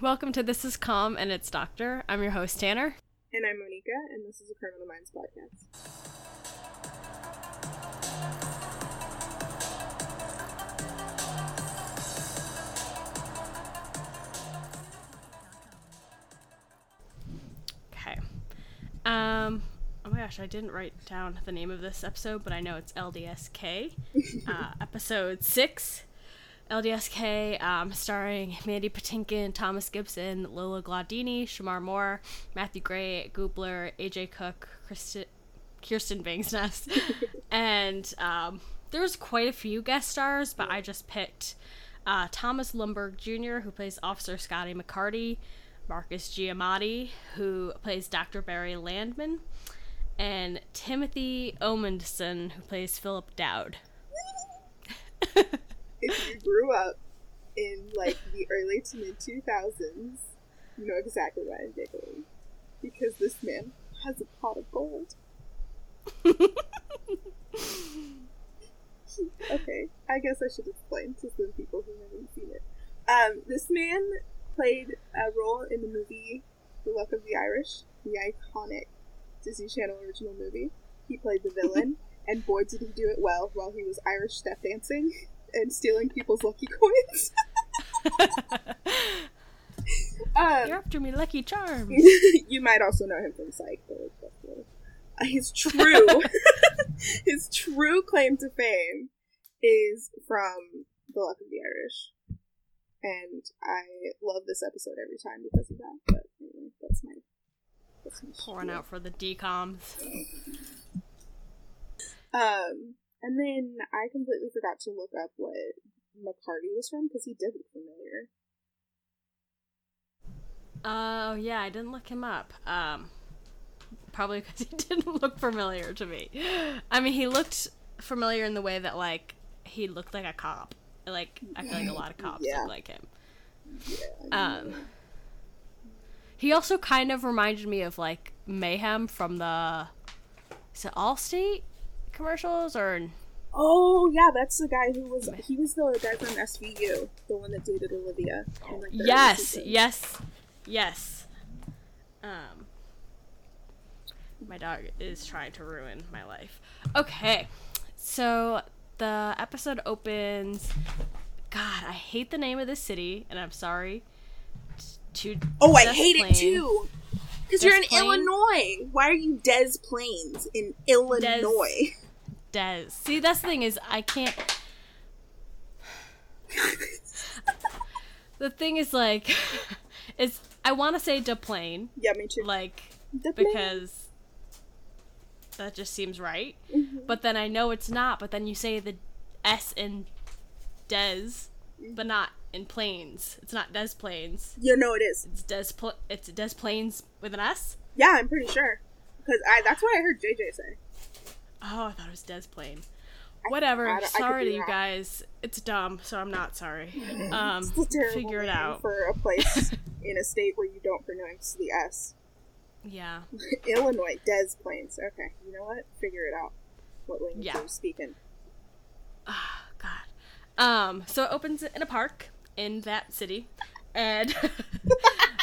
Welcome to This Is Calm and It's Doctor. I'm your host, Tanner. And I'm Monica, and this is a Criminal Minds podcast. Okay. Um, oh my gosh, I didn't write down the name of this episode, but I know it's LDSK. uh, episode 6. LDSK, um, starring Mandy Patinkin, Thomas Gibson, Lola Glaudini, Shemar Moore, Matthew Gray, Gubler, AJ Cook, Kirsten Vangsness, and um, there was quite a few guest stars, but I just picked uh, Thomas Lumberg Jr., who plays Officer Scotty McCarty, Marcus Giamatti, who plays Dr. Barry Landman, and Timothy Omundson, who plays Philip Dowd. if you grew up in like the early to mid 2000s, you know exactly why I'm giggling. Because this man has a pot of gold. okay, I guess I should explain to some people who haven't seen it. Um, this man played a role in the movie The Luck of the Irish, the iconic Disney Channel original movie. He played the villain, and boy did he do it well while he was Irish step dancing and stealing people's lucky coins. um, You're after me, Lucky Charms. you might also know him from Psych, but. Uh, his true, his true claim to fame is from The Luck of the Irish, and I love this episode every time because of that. But anyway, that's my that's my Pouring out for the DCOMs. Um, and then I completely forgot to look up what McCarty was from because he did look familiar. Oh yeah, I didn't look him up. Um, probably because he didn't look familiar to me. I mean, he looked familiar in the way that like he looked like a cop. Like I feel like a lot of cops Yeah. look like him. Yeah. Um, he also kind of reminded me of like Mayhem from the is it Allstate commercials or Oh yeah, that's the guy who was he was the guy from SVU, the one that dated Olivia. like, yes, yes, yes. Um, my dog is trying to ruin my life. Okay, so the episode opens. God, I hate the name of this city, and I'm sorry. To Oh, I hate it too. Because you're in Illinois. Why are you Des Plaines in Illinois? Des. See, that's the thing is I can't. the thing is like, is I want to say Deplain, Yeah, me too. like Des because that just seems right. Mhm. But then I know it's not. But then you say the S in Des, but not in planes. It's not Des planes. you know it is. It's Des. Pl- it's Des Plaines with an S. Yeah, I'm pretty sure. Because I that's what I heard JJ say. Oh, I thought it was Des Plain. Whatever. I I sorry to you guys. It's dumb, so I'm not sorry. Um, It's a terrible figure it out. for a place in a state where you don't pronounce the S. Yeah. Illinois, Des Plaines. Okay, you know what? Figure it out. What language Yeah. you're speaking. Oh, God. Um, so it opens in a park in that city, and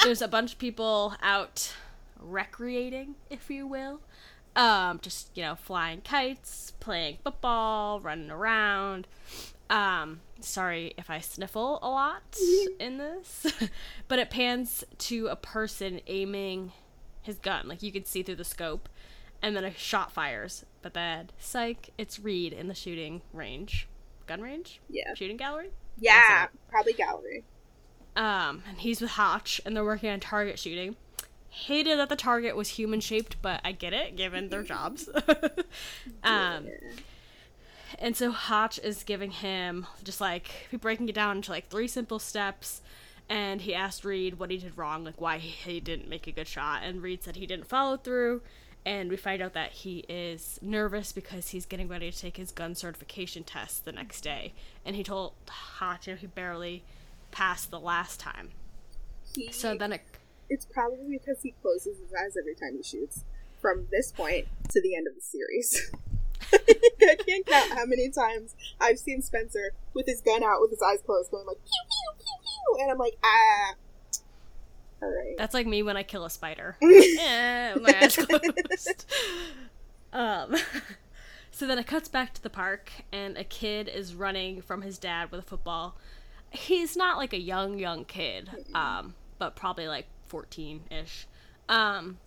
there's a bunch of people out recreating, if you will. Um, just you know, flying kites, playing football, running around. Um, sorry if I sniffle a lot in this, but it pans to a person aiming his gun, like you can see through the scope, and then a shot fires. But then, psych, it's Reid in the shooting range, gun range, Yeah. shooting gallery. Yeah, probably gallery. Um, and he's with Hotch, and they're working on target shooting. Hated that the target was human shaped, but I get it given their jobs. um, and so Hotch is giving him just like breaking it down into like three simple steps. And he asked Reid what he did wrong, like why he didn't make a good shot. And Reid said he didn't follow through. And we find out that he is nervous because he's getting ready to take his gun certification test the next day. And he told Hotch, you know, he barely passed the last time. He, So then it it's probably because he closes his eyes every time he shoots. From this point to the end of the series. I can't count how many times I've seen Spencer with his gun out with his eyes closed going like pew pew pew pew and I'm like, ah all right. That's like me when I kill a spider. eh, my eyes closed. um, so then it cuts back to the park, and a kid is running from his dad with a football. He's not like a young, young kid, um, but probably like 14 ish. Um,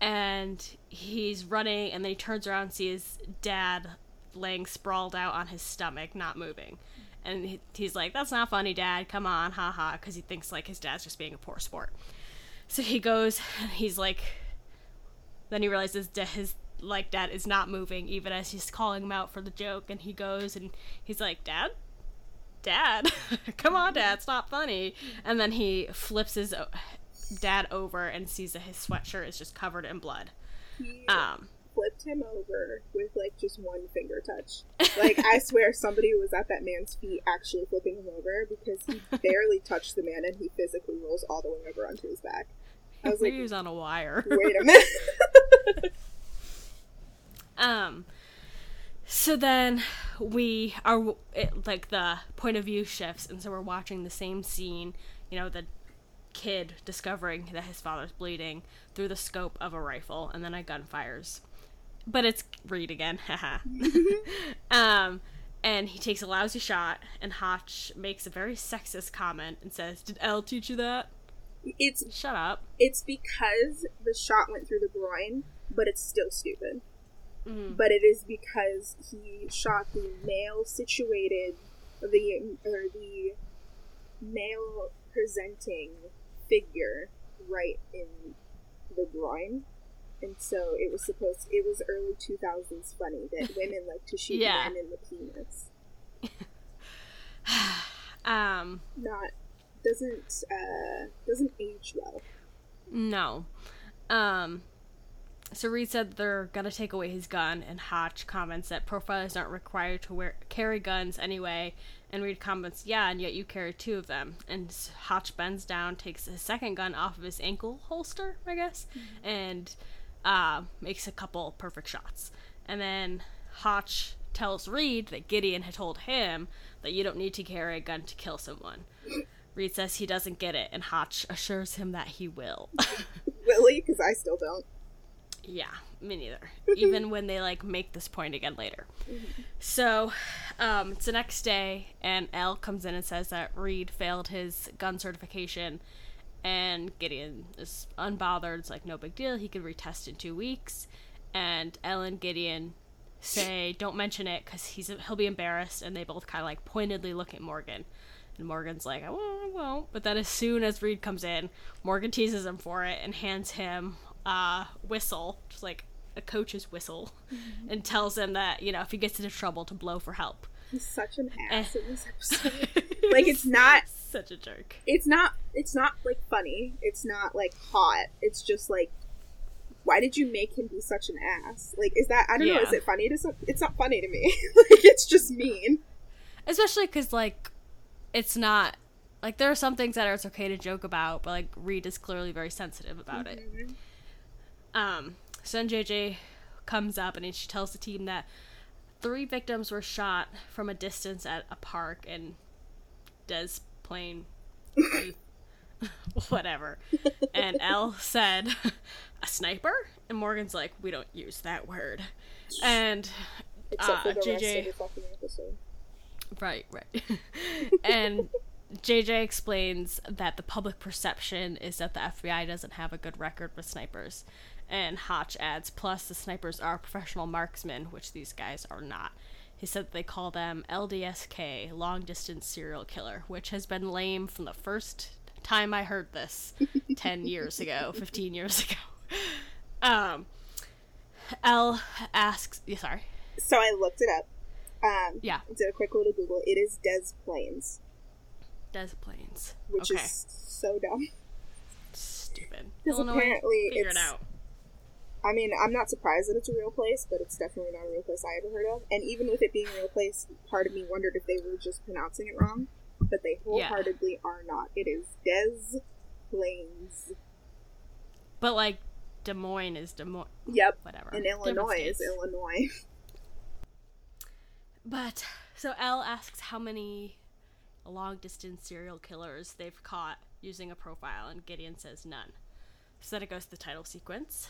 and he's running, and then he turns around and sees dad laying sprawled out on his stomach, not moving. And he, he's like, That's not funny, dad. Come on, haha. Because he thinks like his dad's just being a poor sport. So he goes, he's like, then he realizes that his like dad is not moving, even as he's calling him out for the joke. And he goes and he's like, Dad, Dad, come on, Dad, it's not funny. And then he flips his dad over and sees that his sweatshirt is just covered in blood. He Um, flipped him over with like just one finger touch. Like I swear somebody was at that man's feet actually flipping him over because he barely touched the man and he physically rolls all the way over onto his back. I was like, he was on a wire. wait a minute. Um, so then we are it, like the point of view shifts, and so we're watching the same scene. You know, the kid discovering that his father's bleeding through the scope of a rifle, and then a gun fires. But it's Reid again, haha. um, and he takes a lousy shot, and Hotch makes a very sexist comment and says, "Did Elle teach you that?" it's Shut up. it's because the shot went through the groin, but it's still stupid. Mhm. But it is because he shot the male situated, the or the male presenting figure right in the groin, and so it was supposed. It was early two thousands funny that women like to shoot Yeah. men in the penis. Um, Not doesn't uh doesn't age well. No. Um so Reid said they're gonna take away his gun, and Hotch comments that profilers aren't required to wear carry guns anyway. And Reid comments, "Yeah, and yet you carry two of them." And Hotch bends down, takes his second gun off of his ankle holster, I guess, and uh, makes a couple perfect shots. And then Hotch tells Reid that Gideon had told him that you don't need to carry a gun to kill someone. Reid says he doesn't get it, and Hotch assures him that he will. Really? Because I still don't. Yeah, me neither. Even when they like make this point again later. So, um, it's the next day, and Elle comes in and says that Reid failed his gun certification, and Gideon is unbothered. It's like no big deal. He could retest in two weeks, and Elle and Gideon say don't mention it because he's he'll be embarrassed, and they both kind of like pointedly look at Morgan. And Morgan's like, I won't, I won't. But then as soon as Reid comes in, Morgan teases him for it and hands him a whistle, just like a coach's whistle, mm-hmm. and tells him that, you know, if he gets into trouble to blow for help. He's such an eh. ass Eh. in this episode. like it's not Such a jerk. it's not it's not like funny it's not like hot it's just like why did you make him be such an ass like is that i don't know is it funny to some it's not funny to me like it's just mean Especially because, like, it's not. Like, there are some things that are it's okay to joke about, but, like, Reid is clearly very sensitive about it. Mm-hmm. Um, so then JJ comes up and she tells the team that three victims were shot from a distance at a park and Des Plain. Whatever. And Elle said, a sniper? And Morgan's like, we don't use that word. And uh, for the rest of JJ. Right, right. and JJ explains that the public perception is that the FBI doesn't have a good record with snipers. And Hotch adds, plus the snipers are professional marksmen, which these guys are not. He said they call them LDSK, long distance serial killer, which has been lame from the first time I heard this 10 years ago, 15 years ago. Um, Elle asks, yeah, sorry. so i looked it up um Yeah. did a quick little google it is des plains Des Plaines. which okay. is so dumb Stupid. Illinois, apparently figure it out. I mean, I'm not surprised that it's a real place, but it's definitely not a real place I ever heard of. And even with it being a real place, part of me wondered if they were just pronouncing it wrong. But they wholeheartedly are not. It is Des Plaines. But like Des Moines is Des Moines. Yep. Whatever. And Illinois is. Illinois. But so Elle asks how many long distance serial killers they've caught using a profile, and Gideon says none. So then it goes to the title sequence.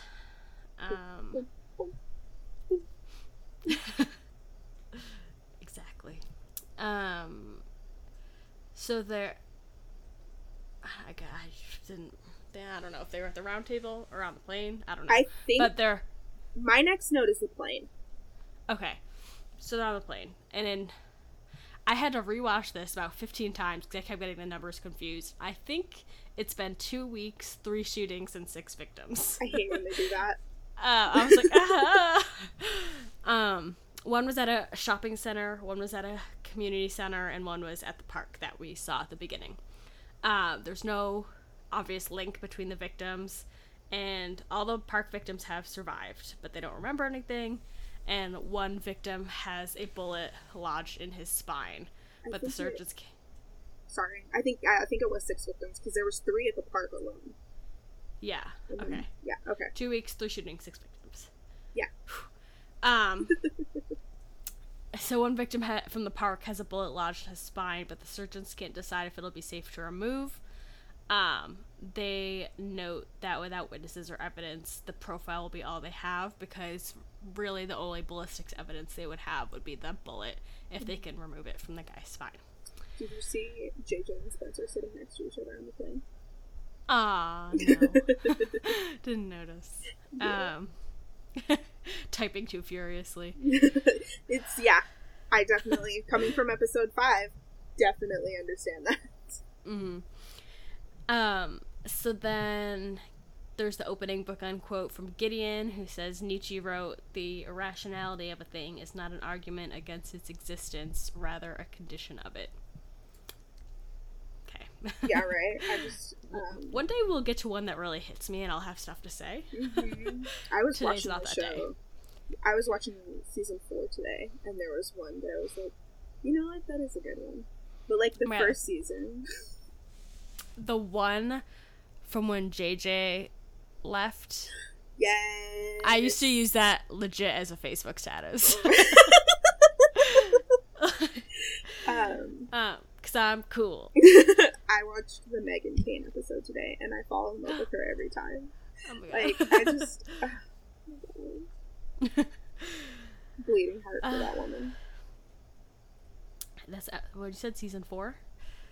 Um, exactly. Um, so there, I, I didn't. I don't know if they were at the round table or on the plane. I don't know. I think but they're my next note is the plane. okay. So they're on the plane, and then I had to rewatch this about 15 times because I kept getting the numbers confused. I think it's been two weeks, three shootings, and six victims. I hate when they do that. Uh, I was like, ah. um, one was at a shopping center, one was at a community center, and one was at the park that we saw at the beginning. Uh, there's no obvious link between the victims, and all the park victims have survived, but they don't remember anything. And one victim has a bullet lodged in his spine, I but the think it- surgeons. Sorry, I think I think it was six victims because there was three at the park alone. Yeah. Okay. Yeah. Okay. Two weeks, three shootings, six victims. Yeah. Um. so one victim ha- from the park has a bullet lodged in his spine, but the surgeons can't decide if it'll be safe to remove. Um, they note that without witnesses or evidence, the profile will be all they have because really the only ballistics evidence they would have would be the bullet if they can remove it from the guy's spine. Did you see JJ and Spencer sitting next to each other on the plane? Ah, no. Didn't notice. Yeah. Um, typing too furiously. it's yeah. I definitely coming from episode five, definitely understand that. Mm-hmm. Um. So then, there's the opening book unquote from Gideon, who says Nietzsche wrote, "The irrationality of a thing is not an argument against its existence, rather a condition of it." Yeah, right. I just um, One day we'll get to one that really hits me, and I'll have stuff to say. mhm. I was watching the that show. day. I was watching season four today, and there was one that I was like, you know what, that is a good one. But like the Yeah. first season, The one from when JJ left. yes. I used to use that legit as a Facebook status. Um, um, cause I'm cool. I watched the Megan Kane episode today, and I fall in love with her every time. Oh my Like I just bleeding heart for that woman. That's uh, what you said. Season four.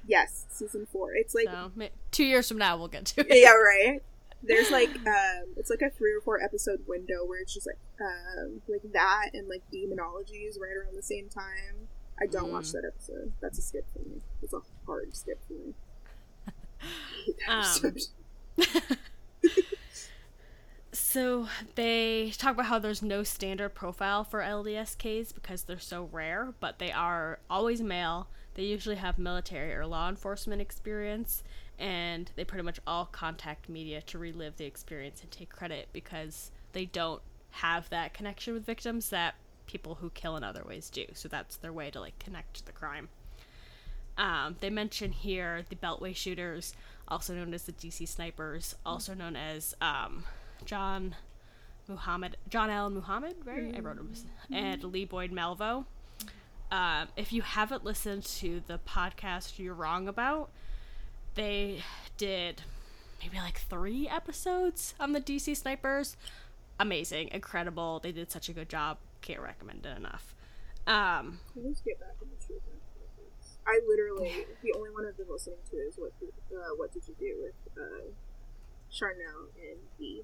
Yes, season four. It's like so two years from now we'll get to it. yeah, right. There's like um, it's like a three or four episode window where it's just like um, like that and like demonology is right around the same time. I don't watch Mm. that episode. That's a skip for me. It's a hard skip for me. I hate that Um. So they talk about how there's no standard profile for LDSKs because they're so rare, but they are always male. They usually have military or law enforcement experience, and they pretty much all contact media to relive the experience and take credit because they don't have that connection with victims that people who kill in other ways do. So that's their way to like connect to the crime. Um, they mention here the Beltway shooters, also known as the DC snipers, also known as um, John Muhammad, John Allen Muhammad, right? I wrote him, and Lee Boyd Malvo. Um, if you haven't listened to the podcast you're wrong about, they did maybe like three episodes on the DC snipers. Amazing, incredible. They did such a good job. Can't recommend it enough. Um, Let's get back in the truth. I literally the only one I've been listening to is what uh, what did you do with uh, Charnel and B.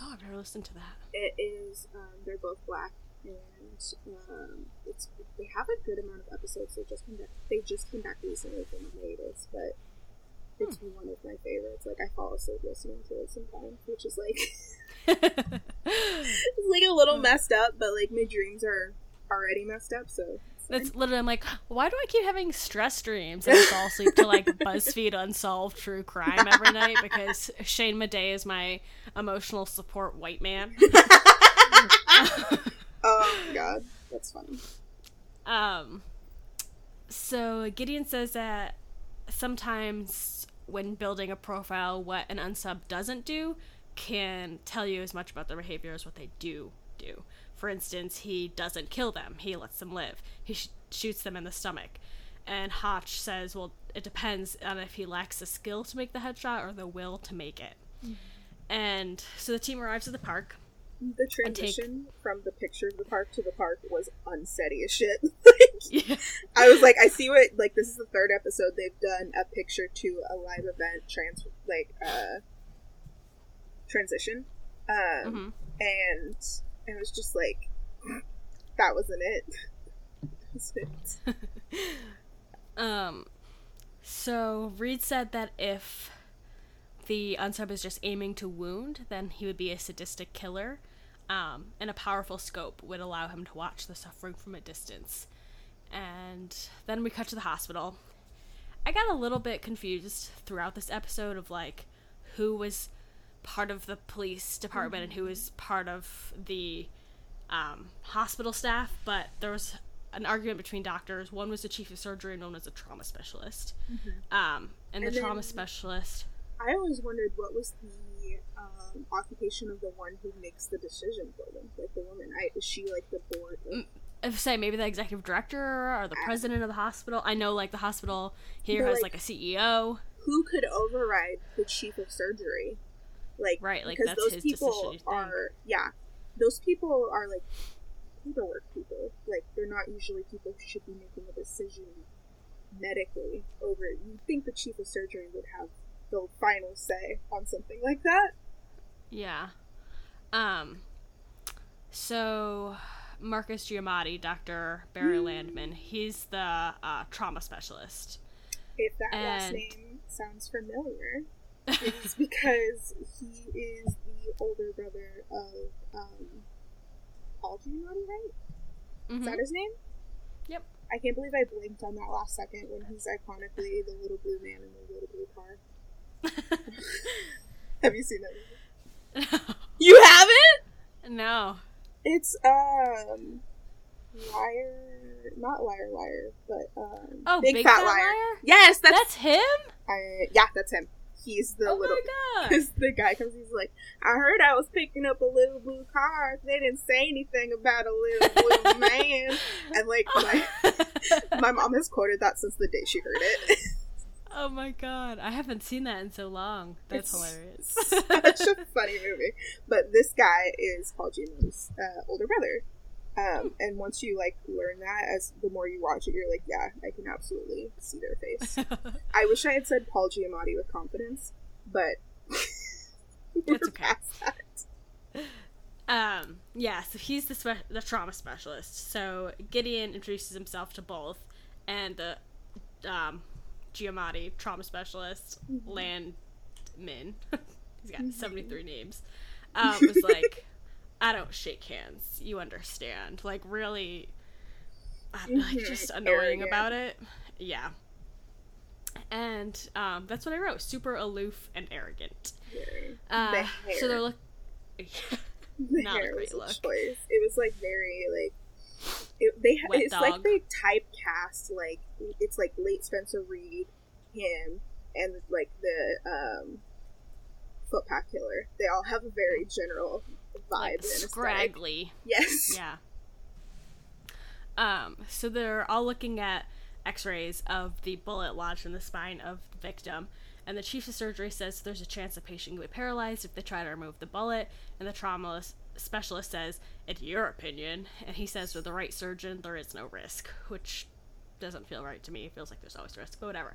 oh, I've never listened to that. It is um, they're both black and um, it's they have a good amount of episodes. They just came back. They just came back recently from the hiatus, but it's one of my favorites. Like I fall asleep listening to it sometimes, which is like it's like a little messed up, but like my dreams are already messed up, so. it's. That's literally, I'm like, why do I keep having stress dreams and I fall asleep to like BuzzFeed unsolved true crime every night because Shane Madej is my emotional support white man. Oh my god, that's funny. Um, so Gideon says that sometimes when building a profile, what an unsub doesn't do can tell you as much about their behavior as what they do do. For instance, he doesn't kill them; he lets them live. He sh- shoots them in the stomach. and Hotch says, "Well, it depends on if he lacks the skill to make the headshot or the will to make it." Mm-hmm. And so the team arrives at the park. The And take- transition from the picture of the park to the park was unsteady as shit. Yeah. I was like, I see what like this is the third episode they've done a picture to a live event trans like uh transition, um, hmm and it was just like that wasn't it. It. Um, so Reid said that if the unsub is just aiming to wound, then he would be a sadistic killer. Um, and a powerful scope would allow him to watch the suffering from a distance. And then we cut to the hospital. I got a little bit confused throughout this episode of like who was part of the police department and who was part of the um, hospital staff, but there was an argument between doctors. One was the chief of surgery and one was a trauma specialist. Um, and the And trauma specialist. I always wondered what was the um, occupation of the one who makes the decision for them, like the woman. I, is she like the board? Like, I would say maybe the executive director or the president of the hospital. I know like the hospital here has like- like a CEO. who could override the chief of surgery? Like, Right, like, because those people are, yeah, those people are like paperwork people. Like, they're not usually people who should be making a decision medically over. You'd think the chief of surgery would have the final say on something like that. Yeah. Um. So Marcus Giamatti, Dr. Barry Landman, he's the uh, trauma specialist. If that last name sounds familiar, it's because he is the older brother of um, Paul Giamatti, right? Is Mhm. that his name? Yep. I can't believe I blinked on that last second when he's iconically the little blue man in the little blue car. Have you seen that? Movie? You haven't? no. It's um, liar, not liar, liar, but um, Oh, big, Big fat, Fat liar. Liar? Yes, that's, That's him? I, yeah, that's him. He's the oh little. my god. The guy comes, he's like, I heard I was picking up a little blue car. They didn't say anything about a little blue man. And like, my, my mom has quoted that since the day she heard it. Oh my god. I haven't seen that in so long. That's It's hilarious. Such a funny movie. But this guy is Paul Giamatti's uh, older brother. Um, and once you like learn that, as the more you watch it, you're like, yeah, I can absolutely see their face. I wish I had said Paul Giamatti with confidence, but we're okay. past that. Um, yeah, so he's the spe- the trauma specialist. So Gideon introduces himself to both, and the um, Giamatti trauma specialist Landman. He's got seventy three names. Um, was like, I don't shake hands. You understand? Like really, uh, like Mhm, just annoying arrogant. about it. Yeah. And um, that's what I wrote. Super aloof and arrogant. Uh, the so they're look. the Not a great look. choice. It was like very like it, they Wet it's dog. like they typecast like it's like late Spencer Reid, him, and like the um Footpath Killer. They all have a very general vibe like scraggly. Yes. Yeah. Um, so they're all looking at x-rays of the bullet lodged in the spine of the victim, and the chief of surgery says there's a chance the patient could be paralyzed if they try to remove the bullet, and the trauma s- specialist says, in your opinion, and he says with the right surgeon, there is no risk, which doesn't feel right to me. It feels like there's always risk, but whatever.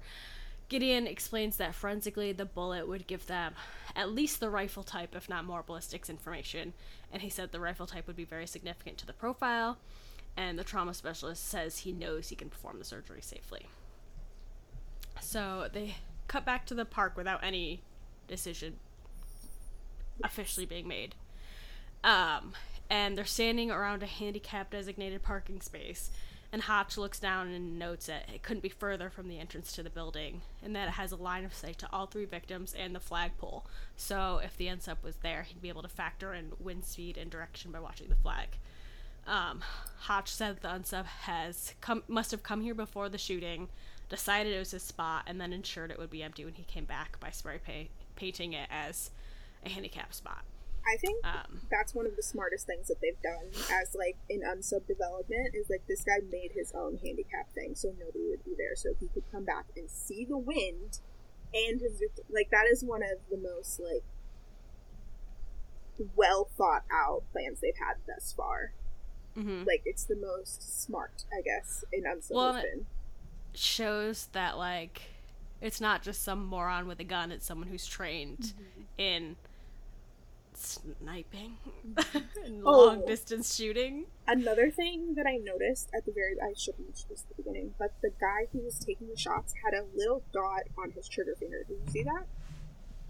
Gideon explains that forensically the bullet would give them at least the rifle type, if not more ballistics information, and he said the rifle type would be very significant to the profile, and the trauma specialist says he knows he can perform the surgery safely. So they cut back to the park without any decision officially being made. Um, and they're standing around a handicap designated parking space. And Hotch looks down and notes that it couldn't be further from the entrance to the building, and that it has a line of sight to all three victims and the flagpole. So if the unsub was there, he'd be able to factor in wind speed and direction by watching the flag. Um, Hotch said the unsub has come must have come here before the shooting, decided it was his spot, and then ensured it would be empty when he came back by spray pa- painting it as a handicap spot. I think Um, that's one of the smartest things that they've done as like in unsub development is like this guy made his own handicap thing so nobody would be there so he could come back and see the wind and his like that is one of the most like well thought out plans they've had thus far mhm. like it's the most smart i guess in unsub Well, it- shows that like it's not just some moron with a gun; it's someone who's trained Mm-hmm. in sniping and Oh. long distance shooting. Another thing that I noticed at the very I should have mentioned this at the beginning, but the guy who was taking the shots had a little dot on his trigger finger. Did you see that?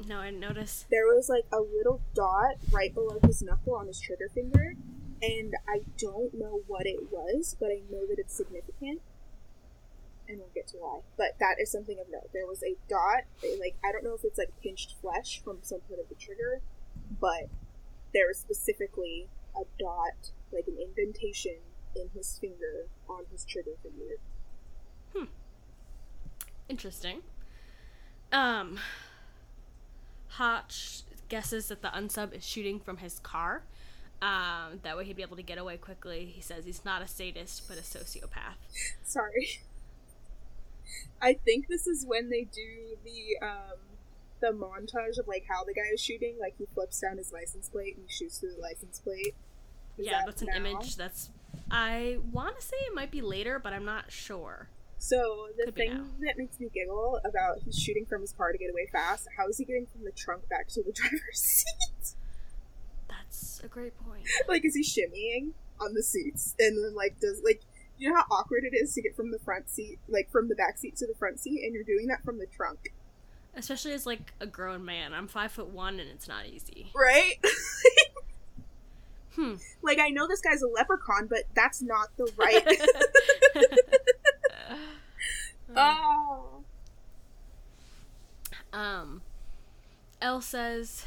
No, I noticed. There was like a little dot right below his knuckle on his trigger finger, and I don't know what it was, but I know that it's significant. And we'll get to why. But that is something of note. There was a dot, like I don't know if it's like pinched flesh from some part of the trigger, but there was specifically a dot, like an indentation in his finger on his trigger finger. Hmm. Interesting. Um, Hotch guesses that the unsub is shooting from his car. Um, that way he'd be able to get away quickly. He says he's not a sadist, but a sociopath. Sorry. I think this is when they do the um the montage of like how the guy is shooting, like he flips down his license plate and he shoots through the license plate. Is yeah, that that's an now? image that's. I want to say it might be later, but I'm not sure. So the Could thing that makes me giggle about he's shooting from his car to get away fast, how is he getting from the trunk back to the driver's seat? That's a great point. like is he shimmying on the seats and then like does like you know how awkward it is to get from the front seat like from the back seat to the front seat and you're doing that from the trunk. Especially as like a grown man. I'm five foot one, and it's not easy. Right? Hmm. like I know this guy's a leprechaun, but that's not the right Oh Um, Elle says,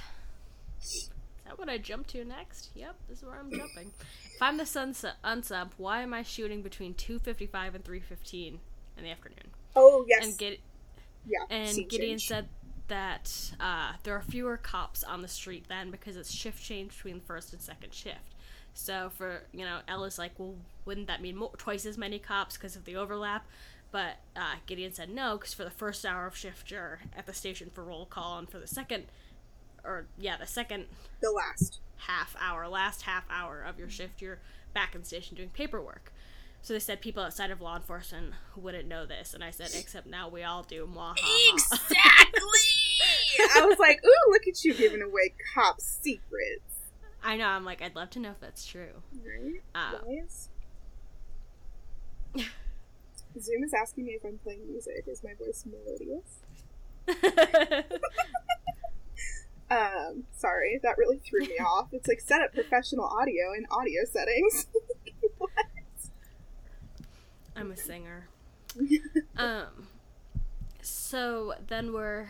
"Is that what I jump to next? Yep, this is where I'm jumping. If I'm the sunset unsub, why am I shooting between two fifty-five and three fifteen in the afternoon?" Oh yes. And get yeah. and Gideon change. said that uh, there are fewer cops on the street then because it's shift change between the first and second shift. So for you know, Ella's like, well, wouldn't that mean more, twice as many cops because of the overlap? But uh, Gideon said no, because for the first hour of shift, you're at the station for roll call, and for the second, or yeah, the second the last. half hour, last half hour of your shift, you're back in station doing paperwork. So they said people outside of law enforcement wouldn't know this, and I said, except now we all do. Mwah, ha, ha. Exactly. I was like, ooh, look at you giving away cop secrets. I know. I'm like, I'd love to know if that's true. Right? Uh, Wise. Zoom is asking me if I'm playing music. Is my voice melodious? Um, sorry, that really threw me off. It's like set up professional audio in audio settings. I'm a singer. um. So then we're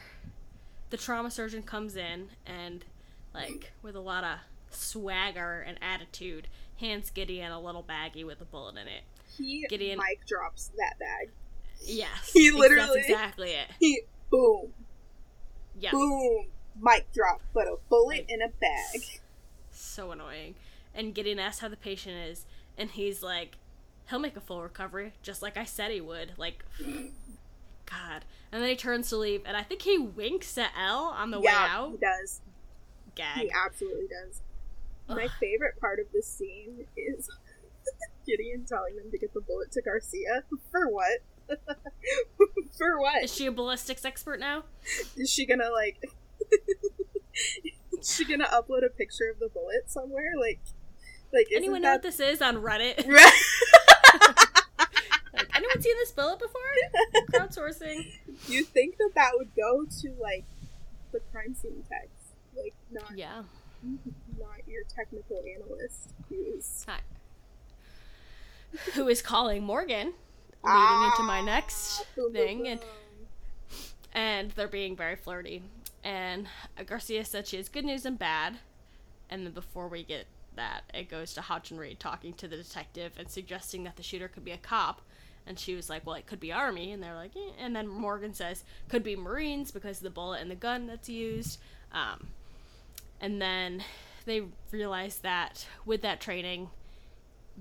the trauma surgeon comes in and like with a lot of swagger and attitude hands Gideon a little baggie with a bullet in it. He Gideon- mic drops that bag. Yes. He literally- That's exactly it. He boom, Yeah. boom, mic drop, but a bullet Like- in a bag. so annoying. And Gideon asks how the patient is, and he's like, he'll make a full recovery, just like I said he would. Like, God. And then he turns to leave, and I think he winks at Elle on the way yeah, out. he does. Gag. He absolutely does. My favorite part of this scene is Gideon telling them to get the bullet to Garcia. For what? For what? Is she a ballistics expert now? Is she gonna like? is she gonna upload a picture of the bullet somewhere? Like, like Anyone know what this is on Reddit? right? like, anyone seen this bullet before? Crowdsourcing. you think that that would go to like the crime scene text, like not Yeah. not your technical analyst who's Hi. Who is calling Morgan? Leading into my next Ah, boom, boom, thing, and boom. and they're being very flirty. And Garcia said she has good news and bad. And then before we get that, it goes to Hotch and Reid talking to the detective and suggesting that the shooter could be a cop. And she was like, "Well, it could be Army." And they're like, eh. "And then Morgan says could be Marines because of the bullet and the gun that's used." Um, and then they realize that with that training,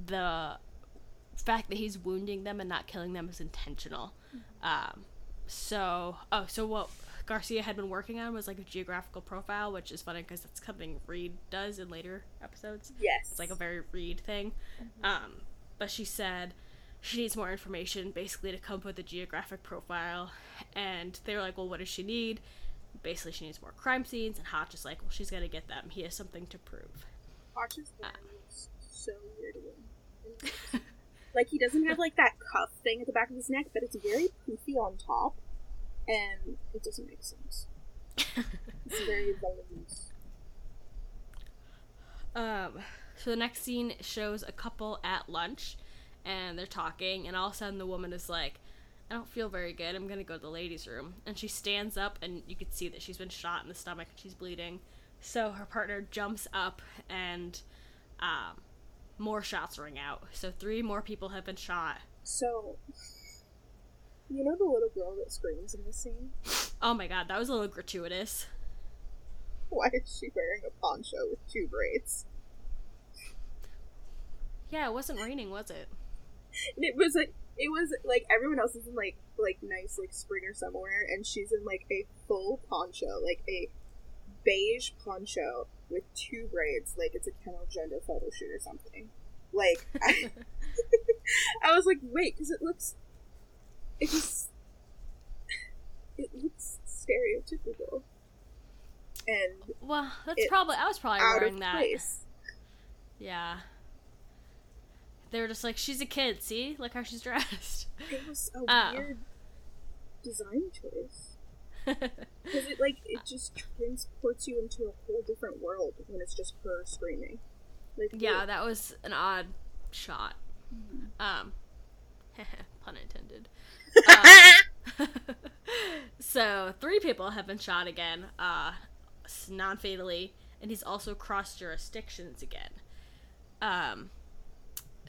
the fact that he's wounding them and not killing them is intentional. Um, so, oh, so what Garcia had been working on was like a geographical profile, which is funny because that's something Reid does in later episodes. Yes. It's like a very Reid thing. Um, but she said she needs more information basically to come up with a geographic profile. And they were like, well, what does she need? Basically, she needs more crime scenes. And Hotch is like, well, she's to get them. He has something to prove. Hotch's hair looks so weird like he doesn't have like that cuff thing at the back of his neck, but it's very poofy on top, and it doesn't make sense. It's very voluminous. Um, so the next scene shows a couple at lunch, and they're talking, and all of a sudden the woman is like, "I don't feel very good. I'm gonna go to the ladies' room." And she stands up, and you can see that she's been shot in the stomach and she's bleeding. So her partner jumps up, and um, more shots ring out. So three more people have been shot. So, you know the little girl that screams in the scene? Oh my god, that was a little gratuitous. Why is she wearing a poncho with two braids? Yeah, it wasn't raining, was it? And it was like it was like everyone else is in like like nice like spring or wear, and she's in like a full poncho, like a beige poncho with two braids, like it's a Kendall Jenner photo shoot or something. Like I, I was like, wait, because it looks, it just, it looks stereotypical and Well, that's probably I was probably out wearing that. place. Yeah. They were just like, she's a kid, see? Look how she's dressed. It was a Oh. weird design choice. Because it like it just transports you into a whole different world when it's just her screaming. Like yeah, that was an odd shot. Um, pun intended. Um, so, three people have been shot again, uh, non fatally, and he's also crossed jurisdictions again. Um,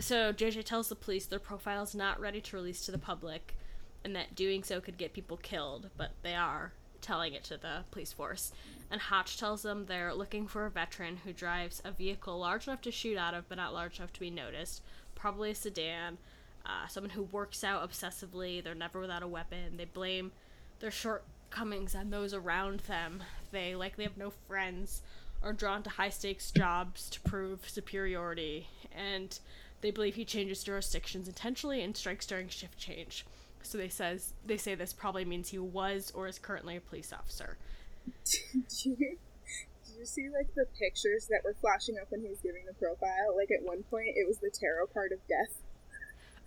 so, JJ tells the police their profile's not ready to release to the public, and that doing so could get people killed, but they are telling it to the police force. And Hotch tells them they're looking for a veteran who drives a vehicle large enough to shoot out of, but not large enough to be noticed. Probably a sedan. Uh, someone who works out obsessively. They're never without a weapon. They blame their shortcomings on those around them. They likely have no friends, are drawn to high stakes jobs to prove superiority, and they believe he changes jurisdictions intentionally and strikes during shift change. So they says they say this probably means he was or is currently a police officer. did you did you see like the pictures that were flashing up when he was giving the profile? Like at one point, it was the tarot card of death.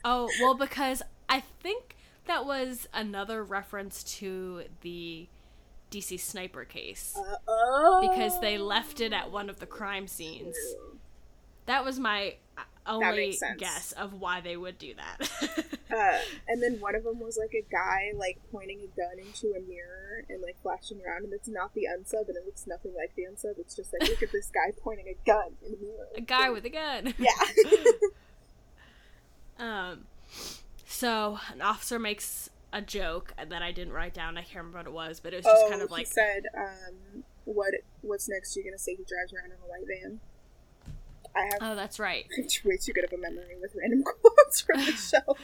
Oh, well, because I think that was another reference to the DC sniper case. Uh, oh, Because they left it at one of the crime scenes. That was my only guess of why they would do that. Uh, and then one of them was like a guy like pointing a gun into a mirror and like flashing around, and it's not the unsub, and it looks nothing like the unsub. It's just like look at this guy pointing a gun in the mirror. a guy with a gun. yeah. Um, so an officer makes a joke that I didn't write down. I can't remember what it was, but it was just oh, kind of like said, um, "What? What's next? You're gonna say he drives around in a white van?" I have Oh, that's right. way too good of a memory with random quotes from the show.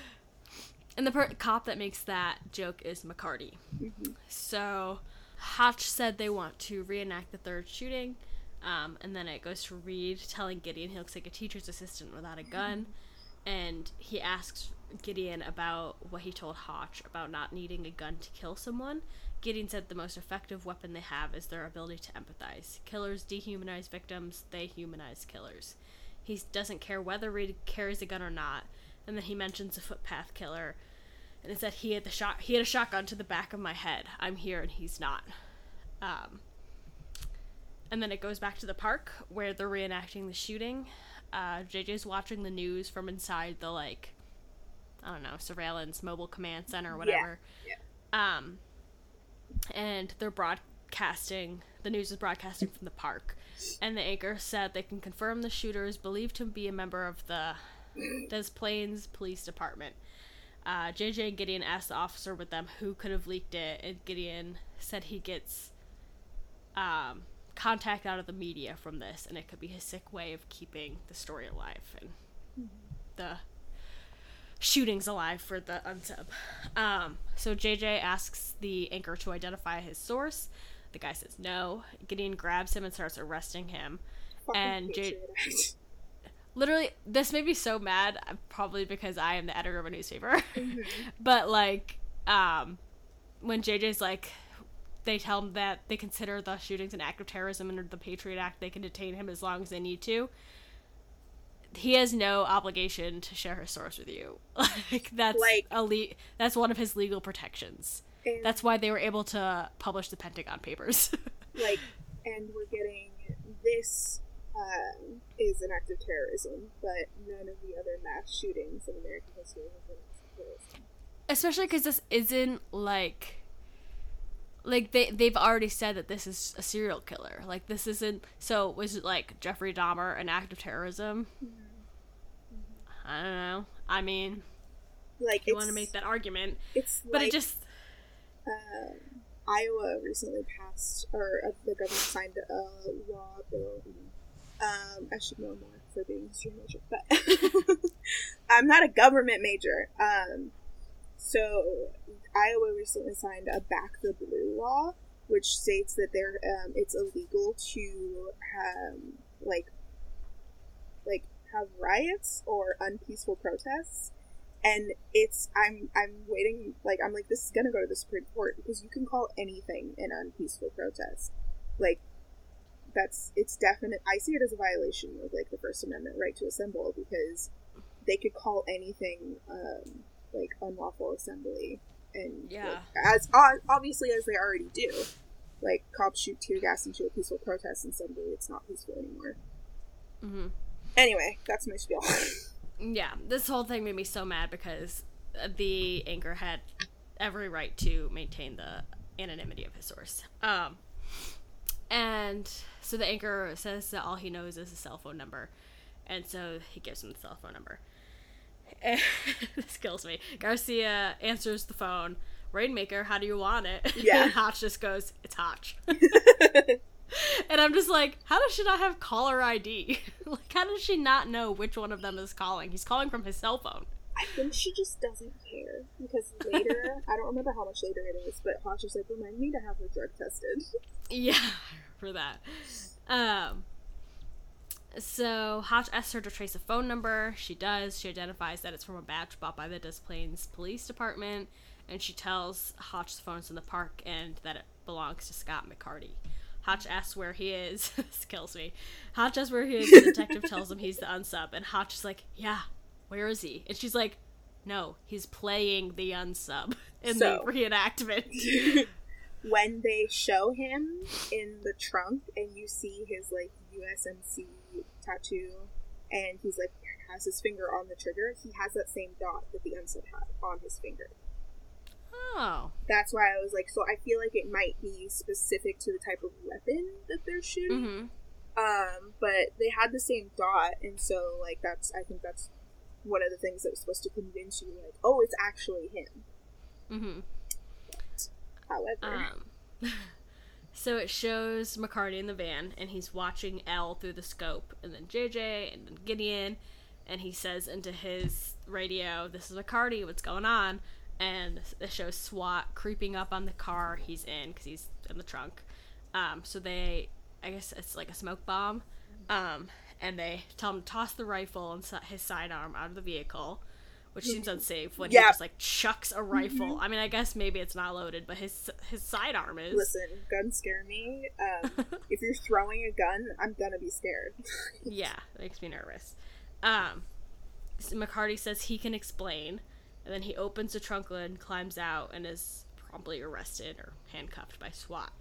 And the per- cop that makes that joke is McCarty. Mhm. So Hotch said they want to reenact the third shooting. Um, and then it goes to Reid telling Gideon he looks like a teacher's assistant without a gun. And he asks Gideon about what he told Hotch about not needing a gun to kill someone. Gideon said the most effective weapon they have is their ability to empathize. Killers dehumanize victims, they humanize killers. He doesn't care whether Reid carries a gun or not. And then he mentions a footpath killer, and it said he had the shot. He had a shotgun to the back of my head. I'm here, and he's not. Um, and then it goes back to the park where they're reenacting the shooting. Uh, JJ's watching the news from inside the like, I don't know, surveillance mobile command center or whatever. yeah. Um, and they're broadcasting. The news is broadcasting from the park, and the anchor said they can confirm the shooter is believed to be a member of the Des Plaines Police Department. Uh, JJ and Gideon asked the officer with them who could have leaked it, and Gideon said he gets um, contact out of the media from this, and it could be his sick way of keeping the story alive and the shootings alive for the unsub. Um, so JJ asks the anchor to identify his source. The guy says no. Gideon grabs him and starts arresting him. Fucking And J- Literally, this made me so mad. uh, Probably because I am the editor of a newspaper. Mhm. but like, um, when JJ's like, they tell him that they consider the shootings an act of terrorism under the Patriot Act, they can detain him as long as they need to. He has no obligation to share his source with you. like that's Like- a le- that's one of his legal protections. That's why they were able to publish the Pentagon Papers. like, and we're getting this um, is an act of terrorism, but none of the other mass shootings in American history have been acts of terrorism. especially because this isn't like like they they've already said that this is a serial killer like this isn't so was it like jeffrey dahmer an act of terrorism i don't know i mean Like, you want to make that argument it's but like, it just um, Iowa recently passed, or uh, the government signed a law bill. Um, I should know more for being a history major, but I'm not a government major. Um, so Iowa recently signed a Back the Blue law, which states that there um, it's illegal to um, like like have riots or unpeaceful protests and it's I'm I'm waiting like I'm like this is gonna go to the Supreme Court because you can call anything an unpeaceful protest. Like that's it's definite I see it as a violation of like the First Amendment right to assemble because they could call anything um like unlawful assembly and Yeah. like, as obviously as they already do. Like cops shoot tear gas into a peaceful protest and suddenly it's not peaceful anymore. mhm. Anyway, that's my spiel. yeah this whole thing made me so mad because the anchor had every right to maintain the anonymity of his source um and so the anchor says that all he knows is his cell phone number and so he gives him the cell phone number this kills me. Garcia answers the phone. Rainmaker how do you want it? Yeah. and hotch just goes it's hotch. And i'm just like how does she not have caller id like how does she not know which one of them is calling? He's calling from his cell phone. I think she just doesn't care because later, I don't remember how much later it is, but Hotch is like, remind me to have her drug tested. Yeah, for that. Um, so Hotch asks her to trace a phone number. She does. She identifies that it's from a batch bought by the Des Plaines Police Department, and she tells Hotch the phone's in the park and that it belongs to Scott McCarty. Hotch asks where he is. this kills me. Hotch asks where he is. The detective tells him he's the unsub, and Hotch is like, "Yeah, where is he?" And she's like, "No, he's playing the unsub in So- the reenactment." when they show him in the trunk and you see his like USMC tattoo and he's like has his finger on the trigger, he has that same dot that the unsub had on his finger. oh, That's why I was like, so I feel like it might be specific to the type of weapon that they're shooting. mm-hmm. Um, but they had the same dot, and so like that's I think that's one of the things that was supposed to convince you, like, oh, it's actually him. Mm-hmm. However, Um, so it shows McCarty in the van, and he's watching Elle through the scope, and then JJ, and then Gideon, and he says into his radio, "This is McCarty. What's going on?" And it shows SWAT creeping up on the car he's in because he's in the trunk. Um, so they, I guess it's like a smoke bomb, um, and they tell him to toss the rifle and his sidearm out of the vehicle. Which seems unsafe when Yeah. he just like chucks a rifle. I mean, I guess maybe it's not loaded, but his his sidearm is. listen, guns scare me. Um, if you're throwing a gun, I'm gonna be scared. Yeah, it makes me nervous. Um, so McCarty says he can explain, and then he opens the trunk lid, climbs out, and is promptly arrested or handcuffed by SWAT.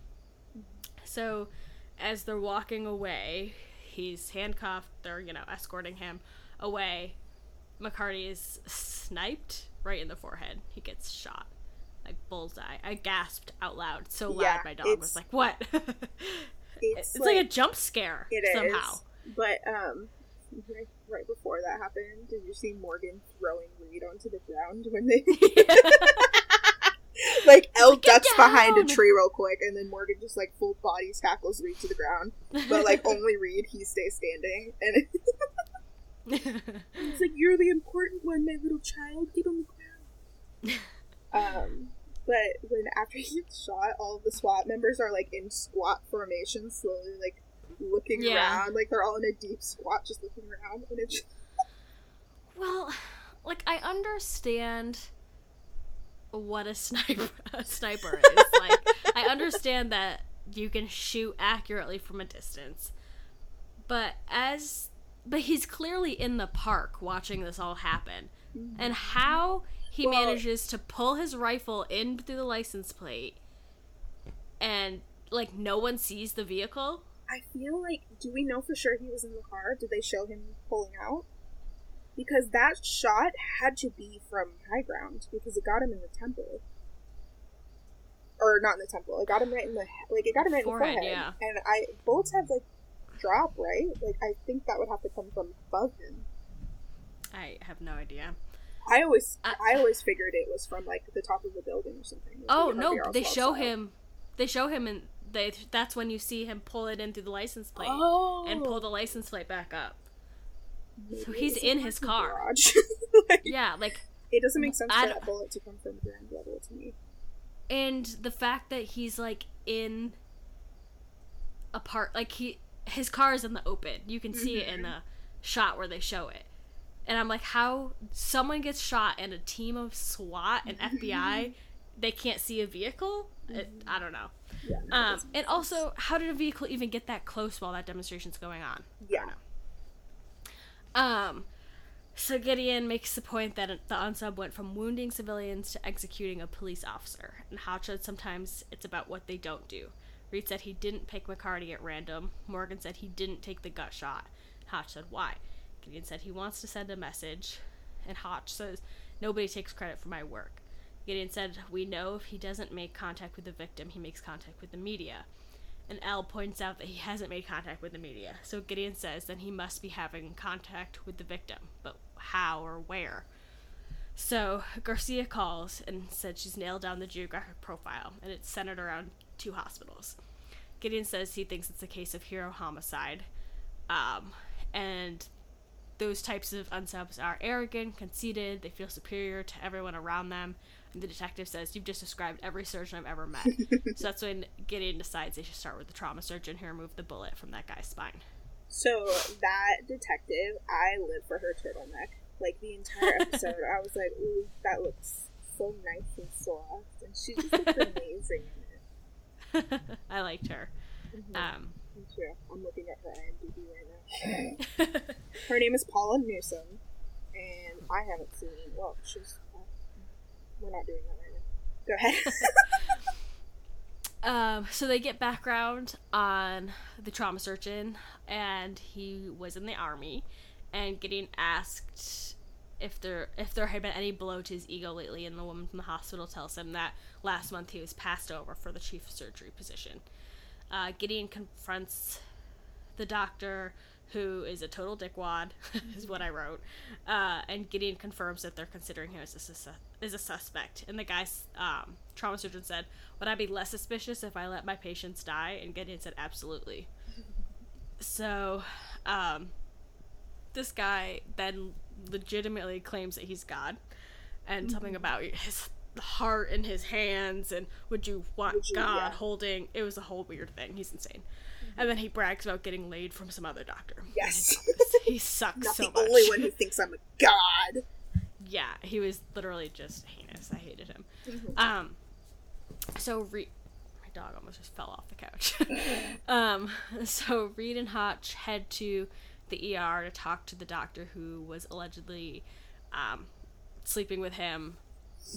So, as they're walking away, he's handcuffed. They're you know escorting him away. McCarty is sniped right in the forehead. He gets shot. Like bullseye. I gasped out loud so loud Yeah, my dog was like, "What?" It's, it's like, a jump scare it is. somehow. But um, right, before that happened, did you see Morgan throwing weed onto the ground when they? like Elle like, ducks behind a tree real quick, and then Morgan just like full body tackles Reid to the ground. But like only Reid, he stays standing, and it's like you're the important one, my little child. Get on the ground. um, but when after he gets shot, all of the SWAT members are like in squat formation, slowly like looking Yeah. around, like they're all in a deep squat, just looking around, and it's well, like I understand what a sniper a sniper is. like I understand that you can shoot accurately from a distance. But as but he's clearly in the park watching this all happen. Mm-hmm. And how he Well- manages to pull his rifle in through the license plate and like no one sees the vehicle? I feel like, do we know for sure he was in the car? Did they show him pulling out? Because that shot had to be from high ground because it got him in the temple, or not in the temple. It got him right in the he- like it got him right Forehead, in the forehead. yeah. And I bullets have like drop right. Like I think that would have to come from above him. I have no idea. I always I- I, always figured it was from like the top of the building or something. Like, Oh no, they show him. They show him, and they. That's when you see him pull it in through the license plate oh, and pull oh. the license plate back up. Maybe so he's in his car. Like, Yeah, like, It doesn't make sense I for that bullet to come from ground level to me. and the fact that he's like in a part, like he, his car is in the open. You can see it in the shot where they show it. And I'm like, how someone gets shot and a team of SWAT and FBI, they can't see a vehicle? It, I don't know. Yeah. Um, and also, how did a vehicle even get that close while that demonstration's going on? yeah. Um, so Gideon makes the point that the unsub went from wounding civilians to executing a police officer, and said sometimes it's about what they don't do. Reid said he didn't pick McCarty at random. Morgan said he didn't take the gut shot. Hotch said why. Gideon said he wants to send a message, and Hotch says nobody takes credit for my work. Gideon said we know if he doesn't make contact with the victim, he makes contact with the media. And Elle points out that he hasn't made contact with the media. So Gideon says then he must be having contact with the victim, but how or where? So Garcia calls and said she's nailed down the geographic profile, and it's centered around two hospitals. Gideon says he thinks it's a case of hero homicide, um, and those types of unsubs are arrogant, conceited, they feel superior to everyone around them. And the detective says, You've just described every surgeon I've ever met. so that's when Gideon decides they should start with the trauma surgeon who removed the bullet from that guy's spine. So that detective, I live for her turtleneck. Like the entire episode, I was like, "Ooh, that looks so nice and soft," and she just looks amazing. I liked her. Mhm. Um, too. I'm looking at her IMDb right now. Her name is Paula Newsome, and I haven't seen. Well, she's. Uh, we're not doing that right now. Go ahead. Um, so they get background on the trauma surgeon, and he was in the army, and getting asked if there if there had been any blow to his ego lately, and the woman from the hospital tells him that last month he was passed over for the chief of surgery position. Uh, Gideon confronts the doctor, who is a total dickwad, is what I wrote. Uh, and Gideon confirms that they're considering him as a, sus- as a suspect. And the guy's um, trauma surgeon said, Would I be less suspicious if I let my patients die? And Gideon said, Absolutely. so, um, this guy then legitimately claims that he's God. And something about his heart in his hands and would you want Would you- God yeah. holding it was a whole weird thing. He's insane. And then he brags about getting laid from some other doctor. Yes. he sucks not so the much. only one who thinks I'm a god. Yeah, he was literally just heinous. I hated him. Mhm. Um, so Reid, my dog almost just fell off the couch. um, so Reid and Hotch head to the ER to talk to the doctor who was allegedly um, sleeping with him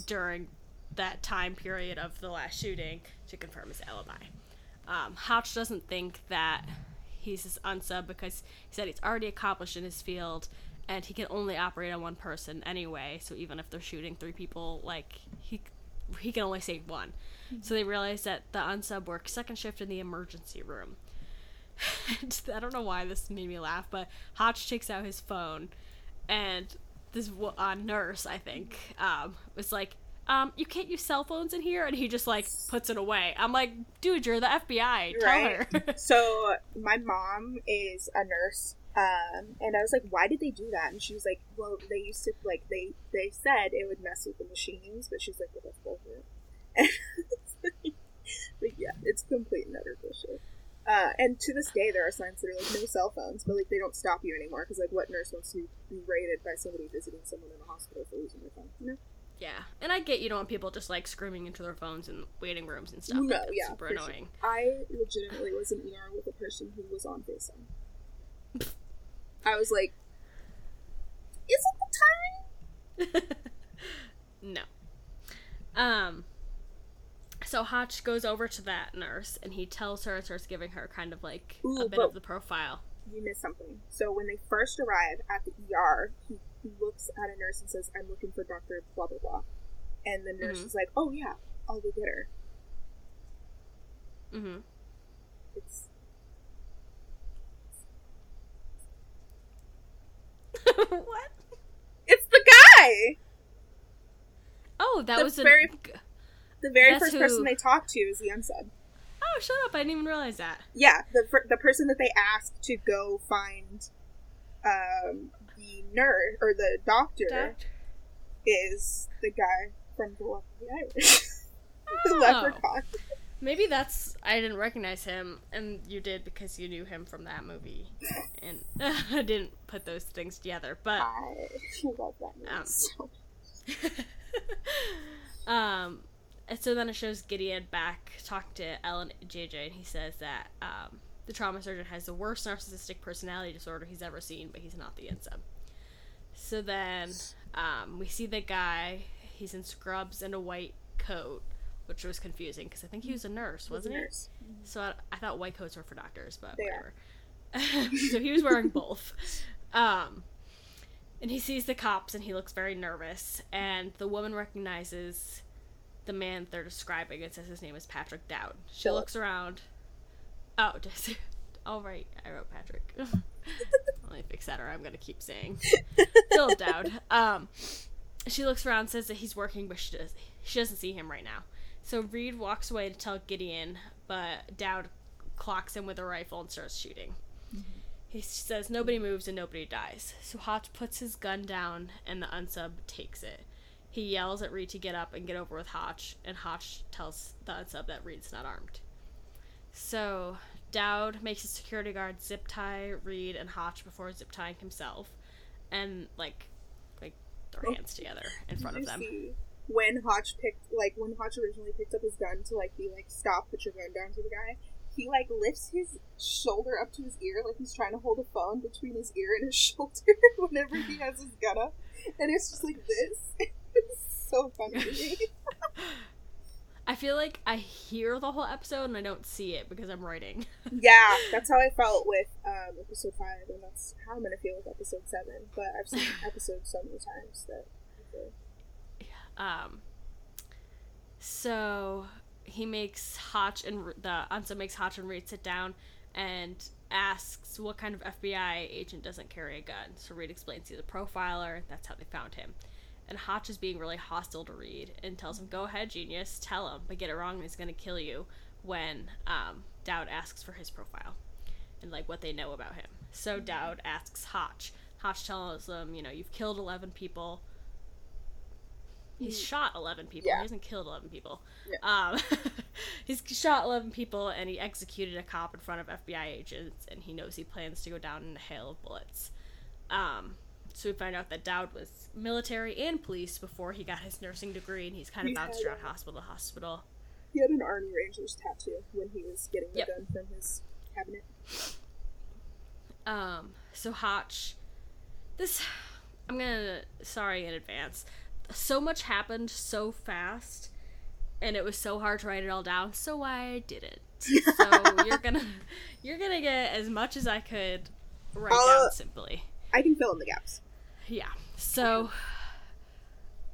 during that time period of the last shooting to confirm his alibi. Um, Hotch doesn't think that he's his unsub because he said he's already accomplished in his field and he can only operate on one person anyway. So even if they're shooting three people, like he he can only save one. So they realize that the unsub works second shift in the emergency room. I don't know why this made me laugh, but Hotch takes out his phone and this uh, nurse, I think, um, was like, um, you can't use cell phones in here, and he just like puts it away. I'm like, dude, you're the FBI. Tell Right. her. So my mom is a nurse, um, and I was like, "Why did they do that?" And she was like, "Well, they used to like they they said it would mess with the machines, but she's like, well, that's bullshit." but yeah, it's complete and utter bullshit. Uh, and to this day, there are signs that are like no cell phones, but like they don't stop you anymore because like what nurse wants to be raided by somebody visiting someone in a hospital for losing their phone? You know? yeah, and I get you don't want people just like screaming into their phones in waiting rooms and stuff. No, yeah, super for sure. annoying. I legitimately was in ER with a person who was on FaceTime. I was like, "Is it the time?" no. Um. So Hotch goes over to that nurse and he tells her and starts giving her kind of like a bit of the profile. You missed something. So when they first arrive at the ER, he, he looks at a nurse and says, "I'm looking for Doctor blah blah blah," and the nurse Mhm. is like, "Oh yeah, I'll go get her." Mm-hmm. It's what? it's the guy. Oh, that The was a. The very That's first who- person they talk to is the unsub. Oh, shut up! I didn't even realize that. Yeah, the the person that they asked to go find um, the nurse or the doctor Doc- is the guy from the Luck of the Irish, the Oh. leprechaun. Maybe that's I didn't recognize him, and you did because you knew him from that movie, and I didn't put those things together. But I love that movie Um, so um, and so then it shows Gideon back talking to Elle and JJ, and he says that um, the trauma surgeon has the worst narcissistic personality disorder he's ever seen, but he's not the unsub. So then um, we see the guy. He's in scrubs and a white coat, which was confusing because I think he was a nurse, wasn't he? nurse. So I, I thought white coats were for doctors, but They whatever. so he was wearing both. Um, and he sees the cops and he looks very nervous. And the woman recognizes the man they're describing It says his name is Patrick Dowd. She looks around. Oh, does All right, I wrote Patrick. Let me fix that, or I'm gonna keep saying Philip Dowd. Um, she looks around, says that he's working, but she does she doesn't see him right now. So Reid walks away to tell Gideon, but Dowd clocks him with a rifle and starts shooting. He says nobody moves and nobody dies. So Hotch puts his gun down and the unsub takes it. He yells at Reid to get up and get over with Hotch, and Hotch tells the unsub that Reid's not armed. So Dowd makes his security guard zip tie Reid and Hotch before zip tying himself, and like like their Oh. hands together in front of them. when Hotch picked, like, when Hotch originally picked up his gun to, like, be like, stop, put your gun down to the guy, he, like, lifts his shoulder up to his ear, like he's trying to hold a phone between his ear and his shoulder whenever he has his gun up. And it's just like this. it's so funny. I feel like I hear the whole episode and I don't see it because I'm writing. yeah, that's how I felt with um, episode 5, and that's how I'm gonna feel with episode 7. But I've seen episodes so many times that. Feel- Um, so he makes Hotch and the unsub makes Hotch and Reid sit down and asks what kind of FBI agent doesn't carry a gun. So Reid explains he's a profiler. That's how they found him. And Hotch is being really hostile to Reid and tells him, "Go ahead, genius, tell him, but get it wrong, and he's gonna kill you." When um, Dowd asks for his profile and like what they know about him. So Dowd asks Hotch. Hotch tells him, you know, you've killed eleven people. He's Mm. shot 11 people. Yeah. He hasn't killed 11 people. Yeah. Um, he's shot 11 people and he executed a cop in front of FBI agents and he knows he plans to go down in a hail of bullets. Um, so we find out that Dowd was military and police before he got his nursing degree and he's kind of He bounced had around hospital to hospital. He had an Army Rangers tattoo when he was getting the Yep. gun from his cabinet. Um, so Hotch, this, I'm gonna, sorry in advance. So much happened so fast, and it was so hard to write it all down, so I didn't. So you're gonna, you're gonna get as much as I could write I'll- down simply. I can fill in the gaps. Yeah. So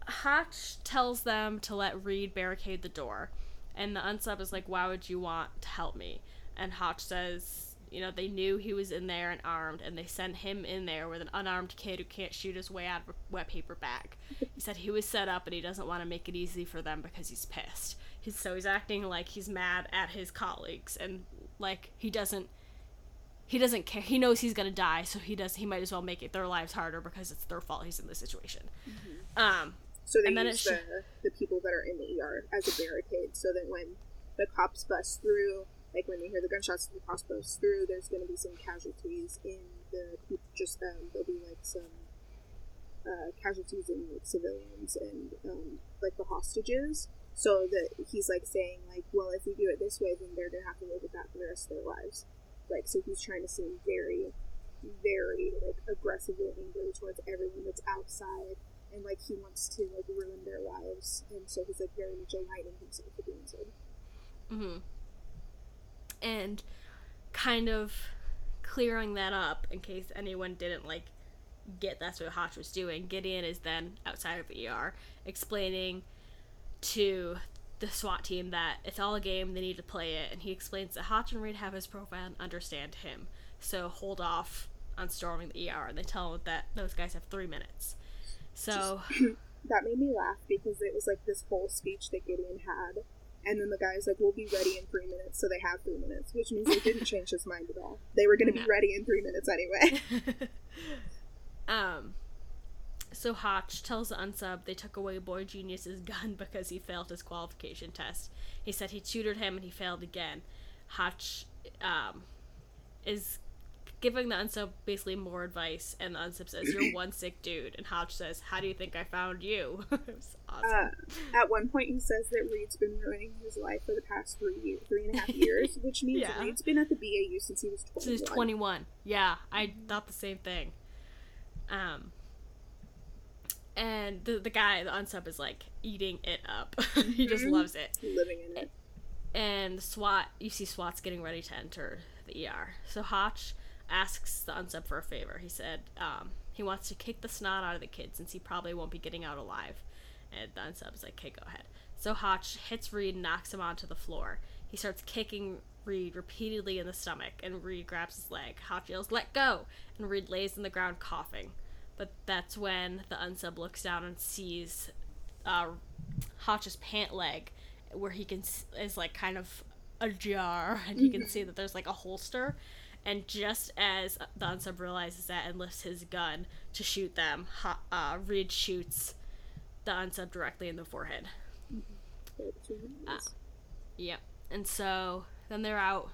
Hotch tells them to let Reid barricade the door. And the unsub is like, Why would you want to help me? And Hotch says, you know, they knew he was in there and armed, and they sent him in there with an unarmed kid who can't shoot his way out of a wet paper bag. He said he was set up and he doesn't want to make it easy for them because he's pissed. He's, so he's acting like he's mad at his colleagues and like he doesn't he doesn't care. He knows he's gonna die, so he does. He might as well make it their lives harder because it's their fault. He's in this situation. Mm-hmm. Um, so they use the, the people that are in the ER as a barricade, so that when the cops bust through, like when they hear the gunshots, the cops bust through. There's going to be some casualties in the just um, there'll be like some uh, casualties in like civilians and um, like the hostages. So that he's like saying like, well, if we do it this way, then they're gonna have to live with that for the rest of their lives. Like, so he's trying to seem very, very like aggressively angry towards everyone that's outside, and like he wants to like ruin their lives, and so he's like very much aligning himself with doing so. Mm-hmm. And kind of clearing that up in case anyone didn't like get that's what Hotch was doing. Gideon is then outside of the ER explaining to the SWAT team that it's all a game, they need to play it, and he explains that Hotch and Reid have his profile and understand him, so hold off on storming the ER. And they tell him that those guys have three minutes. So that made me laugh because it was like this whole speech that Gideon had and then the guy's like, "We'll be ready in three minutes," so they have three minutes, which means they didn't change his mind at all. They were going to be ready in three minutes anyway. um, so Hotch tells the unsub they took away Boy Genius's gun because he failed his qualification test. He said he tutored him and he failed again. Hotch um, is giving the unsub basically more advice, and the unsub says, "You're one sick dude," and Hotch says, "How do you think I found you?" it was awesome. Uh, at one point, he says that Reid's been ruining his life for the past three years, three and a half years, which means yeah. Reid's been at the BAU since he was twenty. Since he's twenty-one. Yeah, I thought the same thing. Um. And the the guy, the unsub, is like eating it up. he just mm-hmm. loves it, living in it. And SWAT, you see SWAT's getting ready to enter the ER. So Hotch asks the unsub for a favor. He said um, he wants to kick the snot out of the kid since he probably won't be getting out alive. And the unsub's like, okay, go ahead. So Hotch hits Reid and knocks him onto the floor. He starts kicking Reid repeatedly in the stomach, and Reid grabs his leg. Hotch yells, let go! And Reid lays on the ground coughing. But that's when the unsub looks down and sees uh, Hotch's pant leg, where he can is like kind of ajar, and he can see that there's like a holster and just as the unsub realizes that and lifts his gun to shoot them, uh, Reid shoots the unsub directly in the forehead. Uh, yep. And so then they're out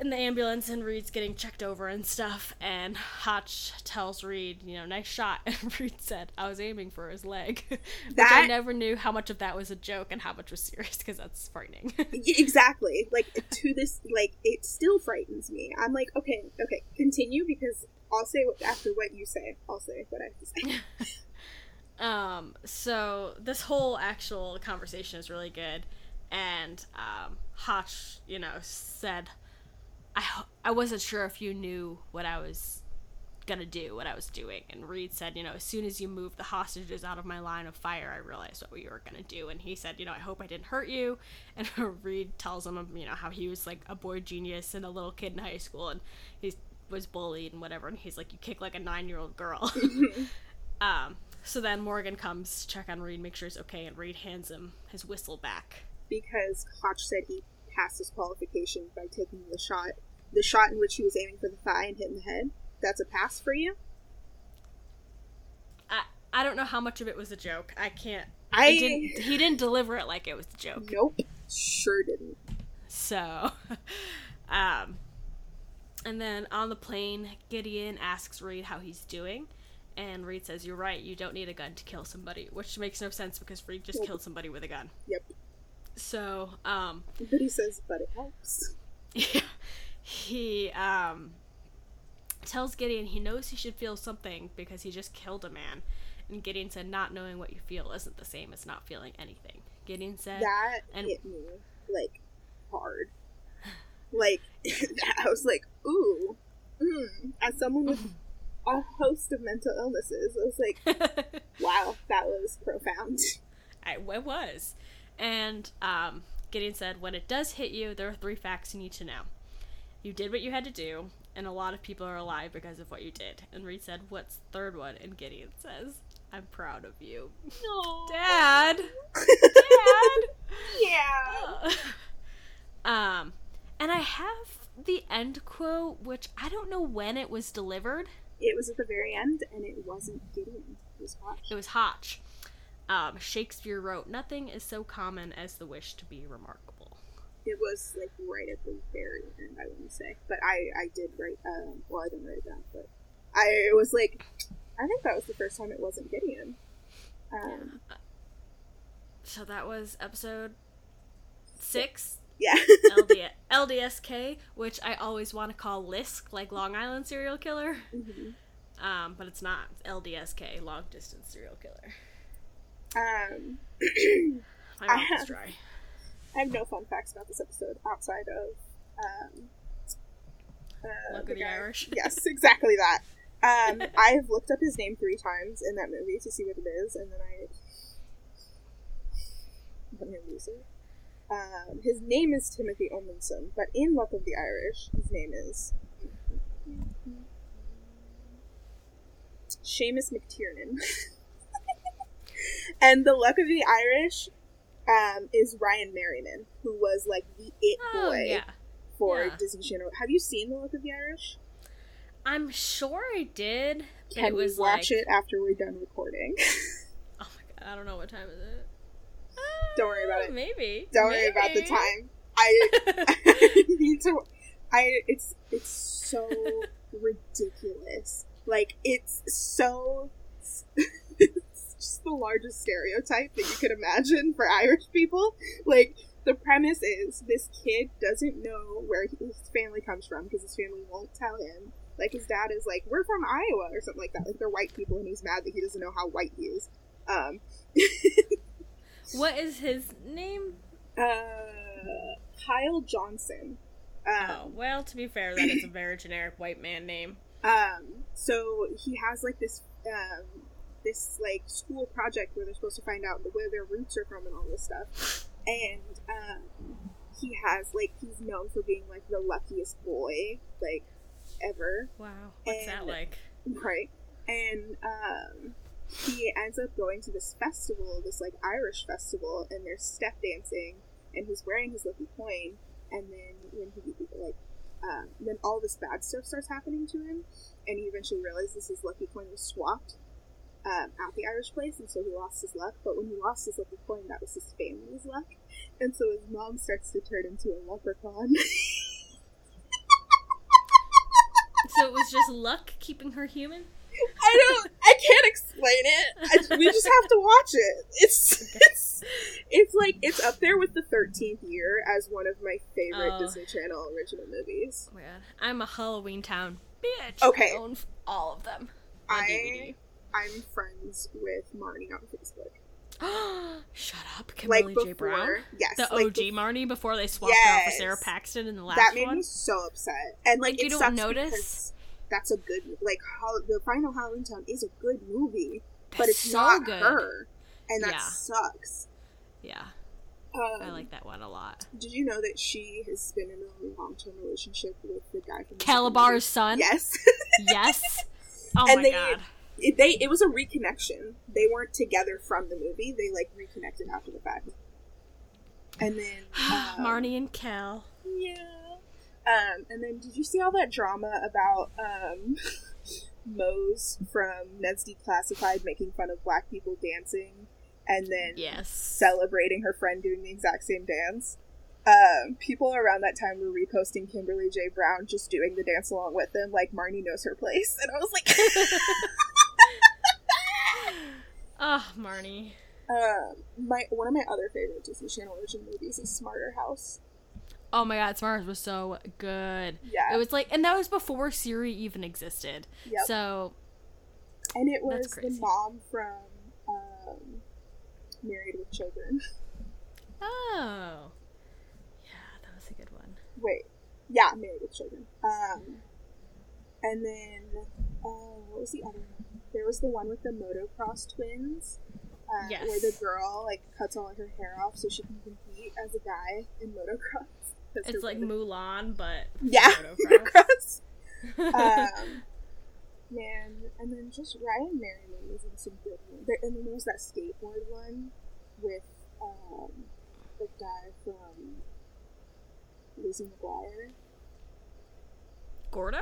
in the ambulance and Reid's getting checked over and stuff and Hotch tells Reid, you know, nice shot and Reid said, I was aiming for his leg. Which. I never knew how much of that was a joke and how much was serious because that's frightening. exactly. Like to this like it still frightens me. I'm like, okay, okay, continue because I'll say after what you say. I'll say what I have to say. um so this whole actual conversation is really good and um Hotch, you know, said I I wasn't sure if you knew what I was gonna do, what I was doing. And Reid said, you know, as soon as you moved the hostages out of my line of fire, I realized what we were gonna do. And he said, you know, I hope I didn't hurt you. And Reid tells him, you know, how he was like a boy genius and a little kid in high school, and he was bullied and whatever. And he's like, you kick like a nine year old girl. um. So then Morgan comes check on Reid, make sure he's okay, and Reid hands him his whistle back because Hotch said he passed his qualification by taking the shot, the shot in which he was aiming for the thigh and hitting the head. That's a pass for you. I I don't know how much of it was a joke. I can't. I didn't, he didn't deliver it like it was a joke. Nope, sure didn't. So, um, and then on the plane, Gideon asks Reid how he's doing. And Reid says, You're right, you don't need a gun to kill somebody, which makes no sense because Reid just killed somebody with a gun. Yep. So, um. But he says, but it helps. Yeah. He, um. Tells Gideon he knows he should feel something because he just killed a man. And Gideon said, not knowing what you feel isn't the same as not feeling anything. Gideon said. That and, hit me, like, hard. Like, I was like, ooh. Mm. As someone with a host of mental illnesses, I was like, wow, that was profound. I, it was. And um, Gideon said, When it does hit you, there are three facts you need to know. You did what you had to do, and a lot of people are alive because of what you did. And Reid said, What's the third one? And Gideon says, I'm proud of you. No. Dad! Dad! Yeah. um, and I have the end quote, which I don't know when it was delivered. It was at the very end, and it wasn't Gideon. It was Hotch. It was Hotch. Um, Shakespeare wrote, Nothing is so common as the wish to be remarkable. It was like right at the very end, I wouldn't say. But I, I did write, um, well, I didn't write it down, but I it was like, I think that was the first time it wasn't Gideon. Um, So that was episode six, yeah. LD- LDSK, which I always want to call Lisk, like Long Island serial killer. Mhm. Um, but it's not. It's LDSK, long distance serial killer. Um, I have- dry. I have no fun facts about this episode outside of um, uh, Luck of the Irish. yes, exactly that. Um, I've looked up his name three times in that movie to see what it is, and then I. I'm gonna lose it. Um, his name is Timothy Omundson, but in Luck of the Irish, his name is Seamus McTiernan. and the Luck of the Irish um, is Ryan Merriman, who was like the it Oh, boy yeah. for Yeah. Disney Channel. Have you seen the Luck of the Irish? I'm sure I did. But Can it was we watch like, it after we're done recording? Oh my god, I don't know what time is it. Don't worry about Uh, it. Maybe. Don't worry about the time. I, I need to. I it's it's so ridiculous. Like it's so. The largest stereotype that you could imagine for Irish people. Like the premise is this kid doesn't know where his family comes from because his family won't tell him. Like his dad is like, "We're from Iowa" or something like that. Like they're white people, and he's mad that he doesn't know how white he is. Um, What is his name? uh, Kyle Johnson. Um, Oh, well, to be fair, that is a very generic white man name. Um, so he has like this, um, this like school project where they're supposed to find out where their roots are from and all this stuff. And um, he has like he's known for being like the luckiest boy like ever, Wow. What's that like? right? And um, he ends up going to this festival, this like Irish festival, and they're step dancing, and he's wearing his lucky coin. And then when he like, um, then all this bad stuff starts happening to him, and he eventually realizes his lucky coin was swapped um, at the Irish place, and so he lost his luck. But when he lost his lucky coin, that was his family's luck, and so his mom starts to turn into a leprechaun. So it was just luck keeping her human? I don't. I can't explain it. I, we just have to watch it. It's it's it's like it's up there with the Thirteenth Year as one of my favorite Oh. Disney Channel original movies. Oh. I'm a Halloween Town bitch. Okay. I own all of them. On I I'm friends with Marnie on Facebook. Shut up, Like Kimberly before, J. Brown. yes, The like OG Marnie before they swapped her out for Sara Paxton in the last that made one. me so upset. And like, You don't notice? that's a good like Hol- the final Halloween Town is a good movie, but it's so not good. her, and that Yeah. sucks. Yeah, Um, I like that one a lot. Did you know that she has been in a long-term relationship with the guy from Kalabar's son. Yes, Yes. Oh And my they- god. It, they it was a reconnection. They weren't together from the movie. They like reconnected after the fact. And then um, Marnie and Cal. yeah. Um, and then did you see all that drama about um, Moze from Ned's Declassified making fun of black people dancing, and then Yes. celebrating her friend doing the exact same dance. Um, people around that time were reposting Kimberly J. Brown just doing the dance along with them, like Marnie knows her place, and I was like, Oh, Marnie. um, my one of my other favorite Disney Channel original movies is Smarter House. Oh my god, Smarters was so good. Yeah, It was like, and that was before Siri even existed. Yep. So, and it was the mom from um, Married with Children. oh. Yeah, that was a good one. Wait, yeah, Married with Children. Um, and then oh, what was the other one? There was the one with the motocross twins. Uh, Yes. Where the girl like cuts all of her hair off so she can compete as a guy in motocross. That's It's like brother. Mulan, but yeah, motocross. um, man, and then just Ryan Merriman was in some good ones. There, and then there was that skateboard one with um, the guy from Lizzie McGuire. Gordo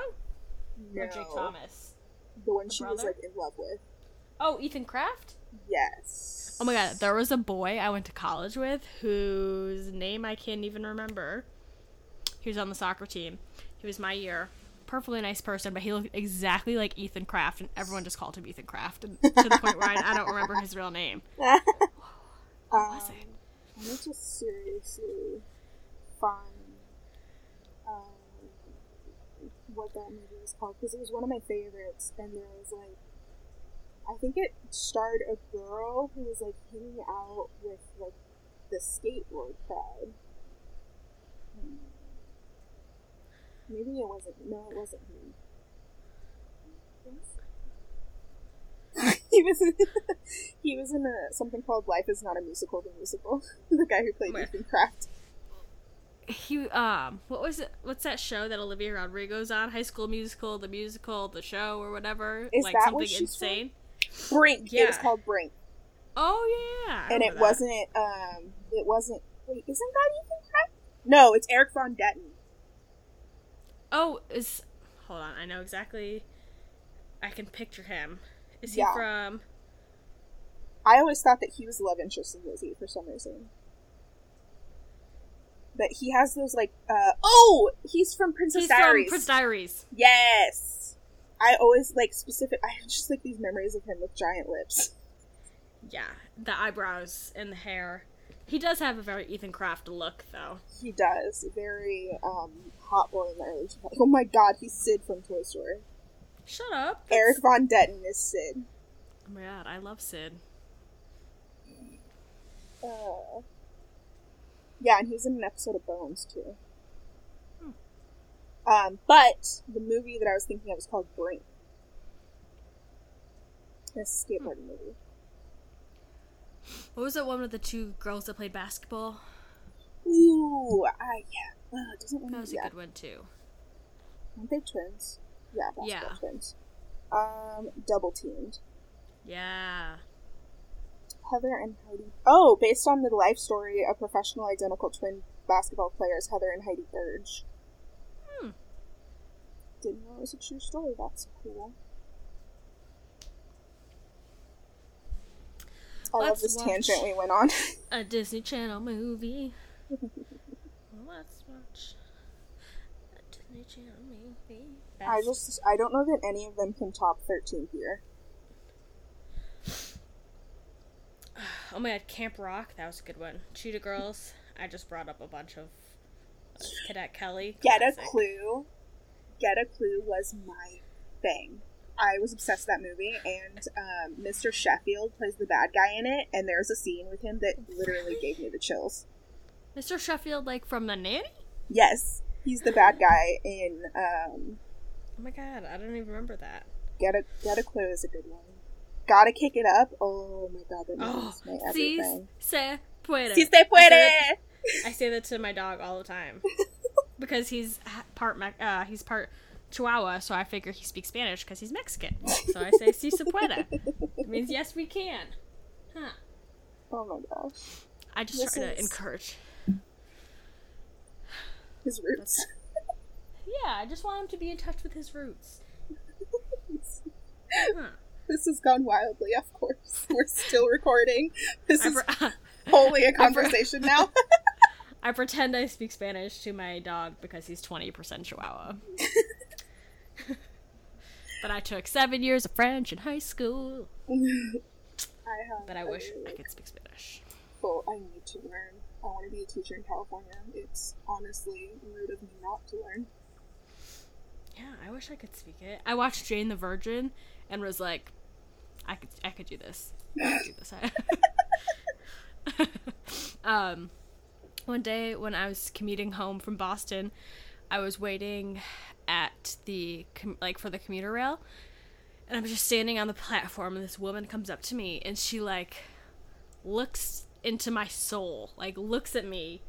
No, or Jake Thomas? The one The she was like in love with. Oh, Ethan Kraft. Yes. Oh my god, there was a boy I went to college with whose name I can't even remember. He was on the soccer team. He was my year. Perfectly nice person, but he looked exactly like Ethan Kraft, and everyone just called him Ethan Kraft, and to the point where I, I don't remember his real name. um, was it? and it's just seriously fun. Um, what that movie was called because it was one of my favorites, and there was like, I think it starred a girl who was like hanging out with like the skateboard crowd. Maybe it wasn't. No, it wasn't him. he was in, he was in a, something called Life is Not a Musical, the musical. the guy who played? Ethan Kraft. He um, what was it? What's that show that Olivia Rodrigo's on? High School Musical, the musical, the show, or whatever. Is like that something what she's insane. Brink. Yeah. It was called Brink, Oh yeah, I and it that. wasn't. Um, it wasn't. Wait, isn't that Ethan Kraft? No, it's Erik von Detten. Oh, is hold on. I know exactly. I can picture him. Is Yeah. he from? I always thought that he was love interest in Lizzie for some reason. But he has those like. uh Oh, he's from Princess He's Diaries. from Prince Diaries. yes. I always like specific. I have just like these memories of him with giant lips. Yeah, the eyebrows and the hair. He does have a very Ethan Kraft look, though. He does very um hot boy in the early. 2000s. Oh my god, he's Sid from Toy Story. Shut up. Erik von Detten is Sid. Oh my god, I love Sid. Uh, yeah, and he's in an episode of Bones too. Hmm. Um, but the movie that I was thinking of was called Brink. A skateboarding movie. What was that one with the two girls that played basketball? Ooh, I yeah. Uh, doesn't That was a yeah. good one too. Aren't they twins? Yeah, basketball Yeah. twins. Um, double teamed. Yeah. Heather and Heidi. Oh, based on the life story of professional identical twin basketball players Heather and Heidi Burge. Hmm. Didn't know it was a true story. That's cool. I love Let's this tangent we went on. A Disney Channel movie. Let's watch a Disney Channel movie. I just I don't know that any of them can top 13 here. Oh my god, Camp Rock. That was a good one. Cheetah Girls. I just brought up a bunch of uh, Cadet Kelly. Get a. Clue. Get a Clue was my thing. I was obsessed with that movie, and um, Mr. Sheffield plays the bad guy in it, and there's a scene with him that literally gave me the chills. Mr. Sheffield, like from The Nanny? Yes, he's the bad guy in um, Oh my god, I don't even remember that. Get a Get a Clue is a good one. Gotta kick it up. Oh my god, that Oh, my si se puede. Si se I say puede. that- I say that to my dog all the time because he's part uh, he's part Chihuahua, so I figure he speaks Spanish because he's Mexican. So I say si se puede. It means yes, we can. Huh. Oh my gosh, I just This try to encourage. his roots. Yeah, I just want him to be in touch with his roots. Huh. This has gone wildly. Of course, we're still recording. This is pre- wholly a pre- conversation now. I pretend I speak Spanish to my dog because he's 20% Chihuahua. but I took seven years of French in high school. I have. But I wish I could speak Spanish. full- I need to learn. I want to be a teacher in California. It's honestly rude of me not to learn. Yeah, I wish I could speak it. I watched Jane the Virgin and was like, I could, I could do this. I could do this. um, one day when I was commuting home from Boston, I was waiting at the com- like for the commuter rail, and I'm just standing on the platform, and this woman comes up to me, and she like looks into my soul, like looks at me,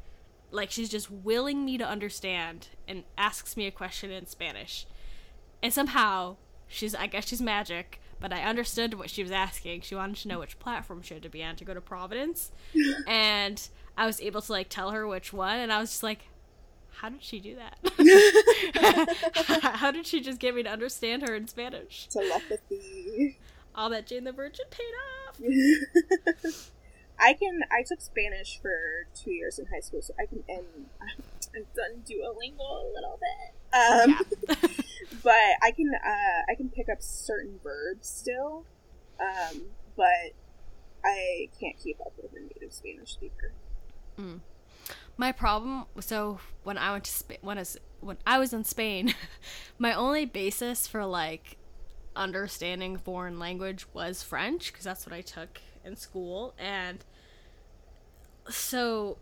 like she's just willing me to understand and asks me a question in Spanish. And somehow she's I guess she's magic, but I understood what she was asking. She wanted to know which platform she had to be on to go to Providence. and I was able to like tell her which one and I was just like how did she do that? how did she just get me to understand her in Spanish? Telepathy. All that Jane the Virgin paid off. I can. I took Spanish for two years in high school, so I can. And I've done Duolingo a little bit. Um, yeah. But I can. Uh, I can pick up certain verbs still, um, but I can't keep up with a native Spanish speaker. Mm. My problem. So when I went to Spain, when I was, when I was in Spain, my only basis for like understanding foreign language was French because that's what I took in school and so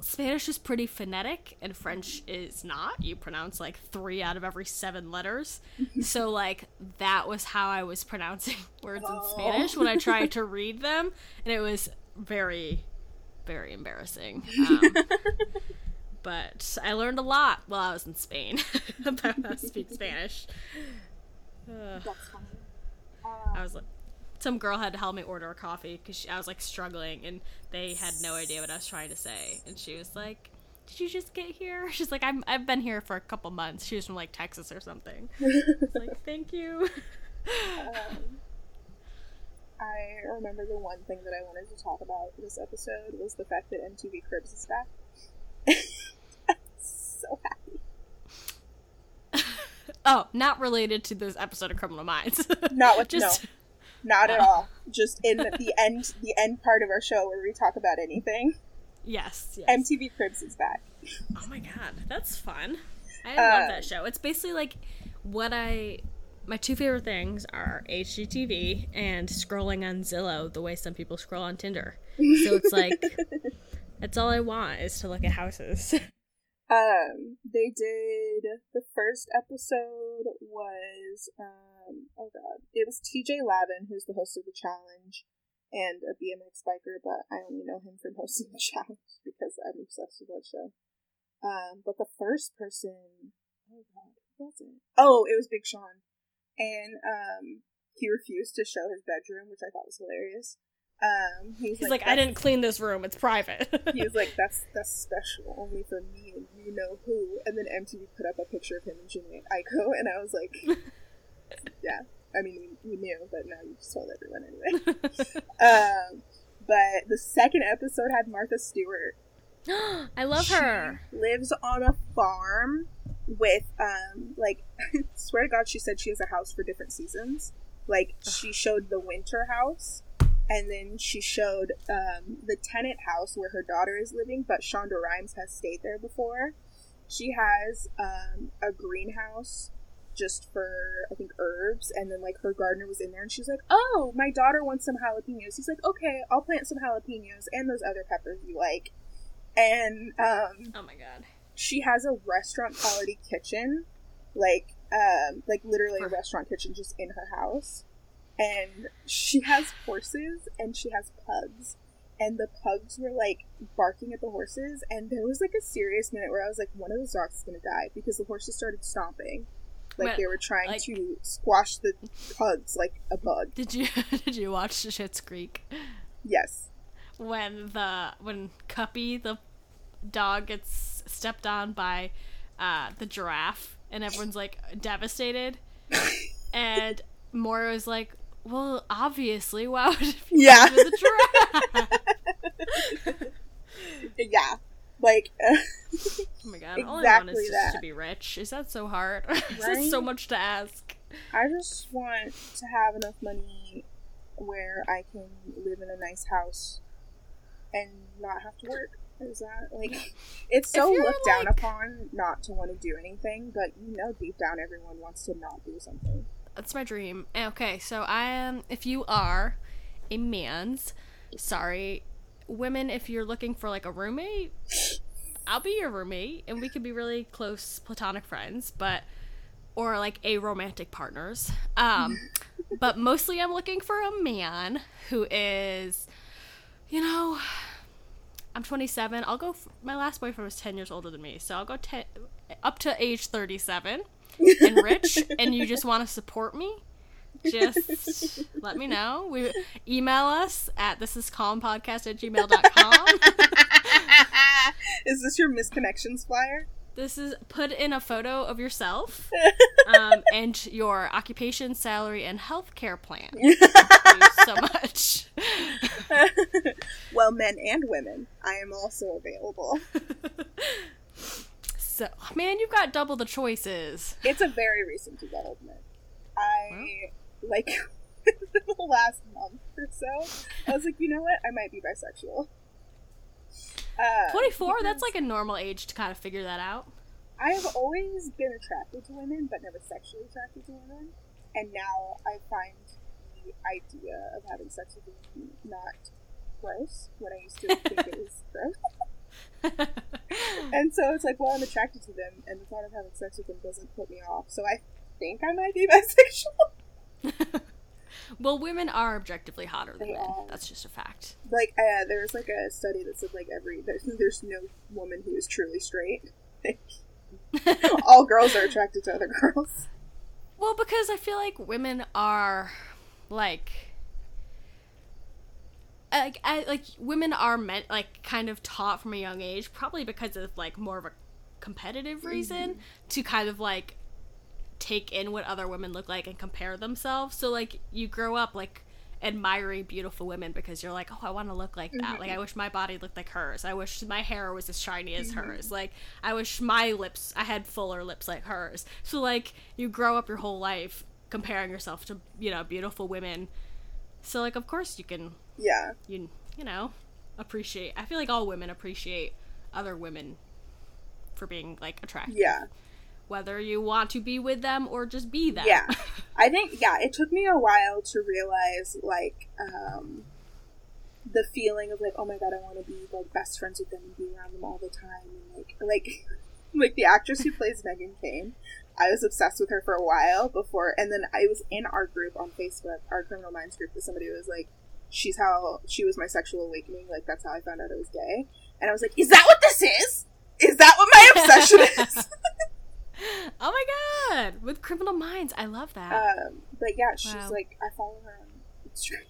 Spanish is pretty phonetic and French is not. You pronounce like three out of every seven letters. so, like, that was how I was pronouncing words oh. in Spanish when I tried to read them. And it was very, very embarrassing. Um, but I learned a lot while I was in Spain about how to speak Spanish. Uh, I was like, some girl had to help me order a coffee because I was like struggling and they had no idea what I was trying to say. And she was like, "Did you just get here?" She's like, "I'm I've been here for a couple months." She was from like Texas or something. like, "Thank you." Um, I remember the one thing that I wanted to talk about this episode was the fact that MTV Cribs is back. so happy. oh, not related to this episode of Criminal Minds. not with just. No not at all. Just in the end, the end part of our show where we talk about anything. Yes, yes. MTV Cribs is back. Oh my god, that's fun. I uh, love that show. It's basically like what I my two favorite things are HGTV and scrolling on Zillow the way some people scroll on Tinder. So it's like that's all I want is to look at houses. Um, they did the first episode was um oh god, it was T.J. Lavin who's the host of the challenge and a BMX biker, but I only know him from hosting the challenge because I'm obsessed with that show. Um, but the first person, oh god, who was it? Oh, it was Big Sean, and um, he refused to show his bedroom, which I thought was hilarious. Um, he's, he's like, like I didn't clean this room. It's private. he's like, that's that's special, only for me and you know who. And then MTV put up a picture of him and Jhené Aiko, and I was like, yeah. I mean, we, we knew, but now you just told everyone anyway. um, but the second episode had Martha Stewart. I love she her. Lives on a farm with um like swear to God she said she has a house for different seasons. Like she showed the winter house and then she showed um, the tenant house where her daughter is living, but Shonda Rhimes has stayed there before. She has um, a greenhouse just for I think herbs, and then like her gardener was in there, and she's like, "Oh, my daughter wants some jalapenos." He's like, "Okay, I'll plant some jalapenos and those other peppers you like." And um, oh my god, she has a restaurant quality kitchen, like um, like literally a restaurant kitchen just in her house. And she has horses and she has pugs. And the pugs were like barking at the horses. And there was like a serious minute where i was like one of those dogs is gonna die because the horses started stomping like they were trying like, to squash the pugs like a bug. Did you did you watch Schitt's Creek? Yes. When the when Cuppy the dog gets stepped on by uh the giraffe and everyone's like devastated. And Moira was like well, obviously, why would it be yeah. yeah. Like, uh, oh my god, exactly all I want is just to be rich. Is that so hard? Right? is that so much to ask? I just want to have enough money where I can live in a nice house and not have to work. Is that like it's so looked like... down upon not to want to do anything, but you know deep down everyone wants to not do something. That's my dream. Okay, so I am. If you are a man's, sorry, women, if you're looking for like a roommate, I'll be your roommate, and we could be really close platonic friends, but or like a romantic partners. Um, but mostly, I'm looking for a man who is, you know, I'm 27. I'll go. F- my last boyfriend was 10 years older than me, so I'll go 10 up to age 37 and rich. and you just want to support me? Just let me know. We email us at this is calm podcast at gmail.com. Is this your misconnections flyer? This is put in a photo of yourself um, and your occupation, salary, and health care plan. Thank you so much. well, men and women, I am also available. So, man, you've got double the choices. It's a very recent development. I, like, the last month or so, I was like, you know what? I might be bisexual. Uh, 24? That's like a normal age to kind of figure that out. I have always been attracted to women, but never sexually attracted to women. And now I find the idea of having sex with women not gross when I used to think it was gross. And so it's like, well, I'm attracted to them, and the thought of having sex with them doesn't put me off. So I think I might be bisexual. well, women are objectively hotter than They men. are. That's just a fact. like, uh, there was like a study that said like every there's, there's no woman who is truly straight. All girls are attracted to other girls. Well, because I feel like women are like like I, like women are meant like kind of taught from a young age, probably because of like more of a competitive reason to kind of like take in what other women look like and compare themselves. So like you grow up like admiring beautiful women because you're like, oh, I want to look like that. Like I mm-hmm. wish my body looked like hers. I wish my hair was as shiny as mm-hmm. hers. Like I wish my lips, I had fuller lips like hers. So like you grow up your whole life comparing yourself to you know beautiful women. So like of course you can Yeah, you you know appreciate. I feel like all women appreciate other women for being like attractive. yeah, Whether you want to be with them or just be them. yeah. I think yeah. It took me a while to realize like um, the feeling of like, oh my god, I want to be like best friends with them and be around them all the time, and like like like the actress who plays Megan Kane. I was obsessed with her for a while before, and then I was in our group on Facebook, our Criminal Minds group, with somebody who was like, "She's how she was my sexual awakening. Like that's how I found out I was gay." And I was like, "Is that what this is? Is that what my obsession is?" oh my god! With Criminal Minds, I love that. Um, but yeah, she's Wow. like, I follow her on Instagram.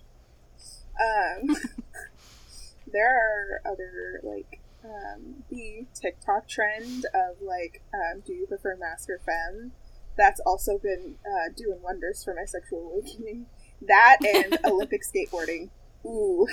Um, there are other like um, the TikTok trend of like, um, do you prefer masc or femme? That's also been uh, doing wonders for my sexual awakening. That and Olympic skateboarding. Ooh,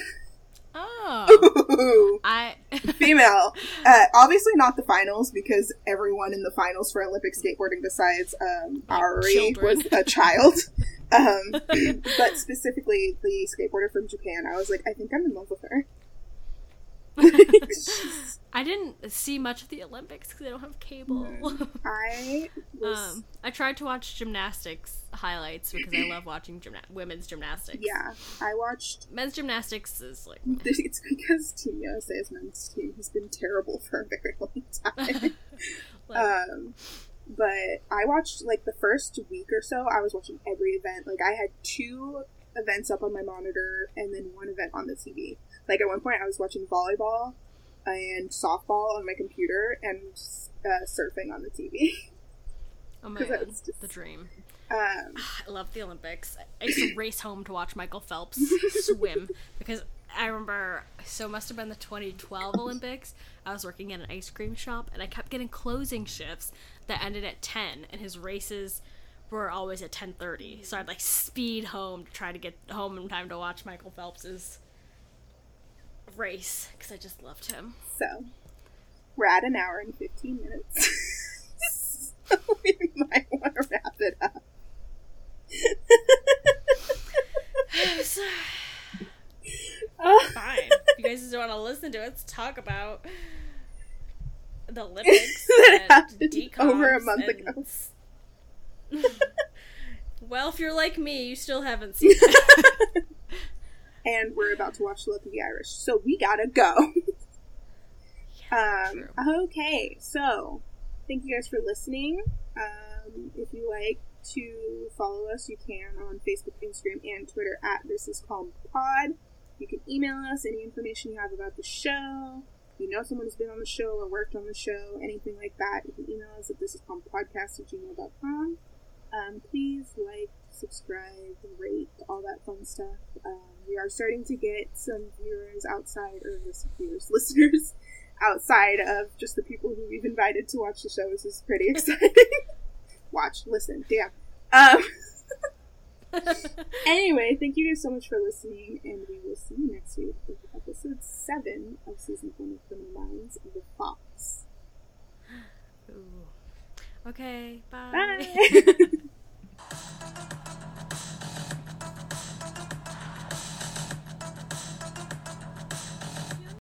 oh, I female. Uh, obviously not the finals because everyone in the finals for Olympic skateboarding besides um, Like Ari children. was a child. Um, but specifically the skateboarder from Japan, I was like, I think I'm in love with her. I didn't see much of the Olympics because I don't have cable. I was, um, I tried to watch gymnastics highlights because I love watching gymna- women's gymnastics. yeah, I watched. men's gymnastics is like It's because Team USA's men's team has been terrible for a very long time. like Um, but I watched like the first week or so. I was watching every event. Like I had two events up on my monitor and then one event on the TV. Like at one point, I was watching volleyball and softball on my computer and uh, surfing on the TV. oh my god, just- the dream. Um, I love the Olympics. I used to race home to watch Michael Phelps swim because I remember so must have been the 2012 Olympics. I was working at an ice cream shop and I kept getting closing shifts that ended at 10 and his races were always at 10:30. So I'd like speed home to try to get home in time to watch Michael Phelps's race cuz I just loved him. so we're at an hour and fifteen minutes. so we might want to wrap it up. Oh. Fine. if you guys just want to listen to it, let's talk about the Olympics That and DCOMs over a month ago. well, if you're like me, you still haven't seen it. and we're about to watch Luck of the Irish, so we gotta go. um, okay, so thank you guys for listening. Um, if you like to follow us, you can on Facebook, Instagram, and Twitter at This Is Called Pod. You can email us any information you have about the show. If you know someone who's been on the show or worked on the show, anything like that, you can email us at this is podcast at gmail.com. Um, please like, subscribe, rate, all that fun stuff. Um, we are starting to get some viewers outside, or viewers, listeners outside of just the people who we've invited to watch the show. This is pretty exciting. watch, listen, damn. Um, anyway, thank you guys so much for listening, and we will see you next week with episode 7 of season 1 of Criminal Minds of the Fox. Ooh. Okay, bye. Bye.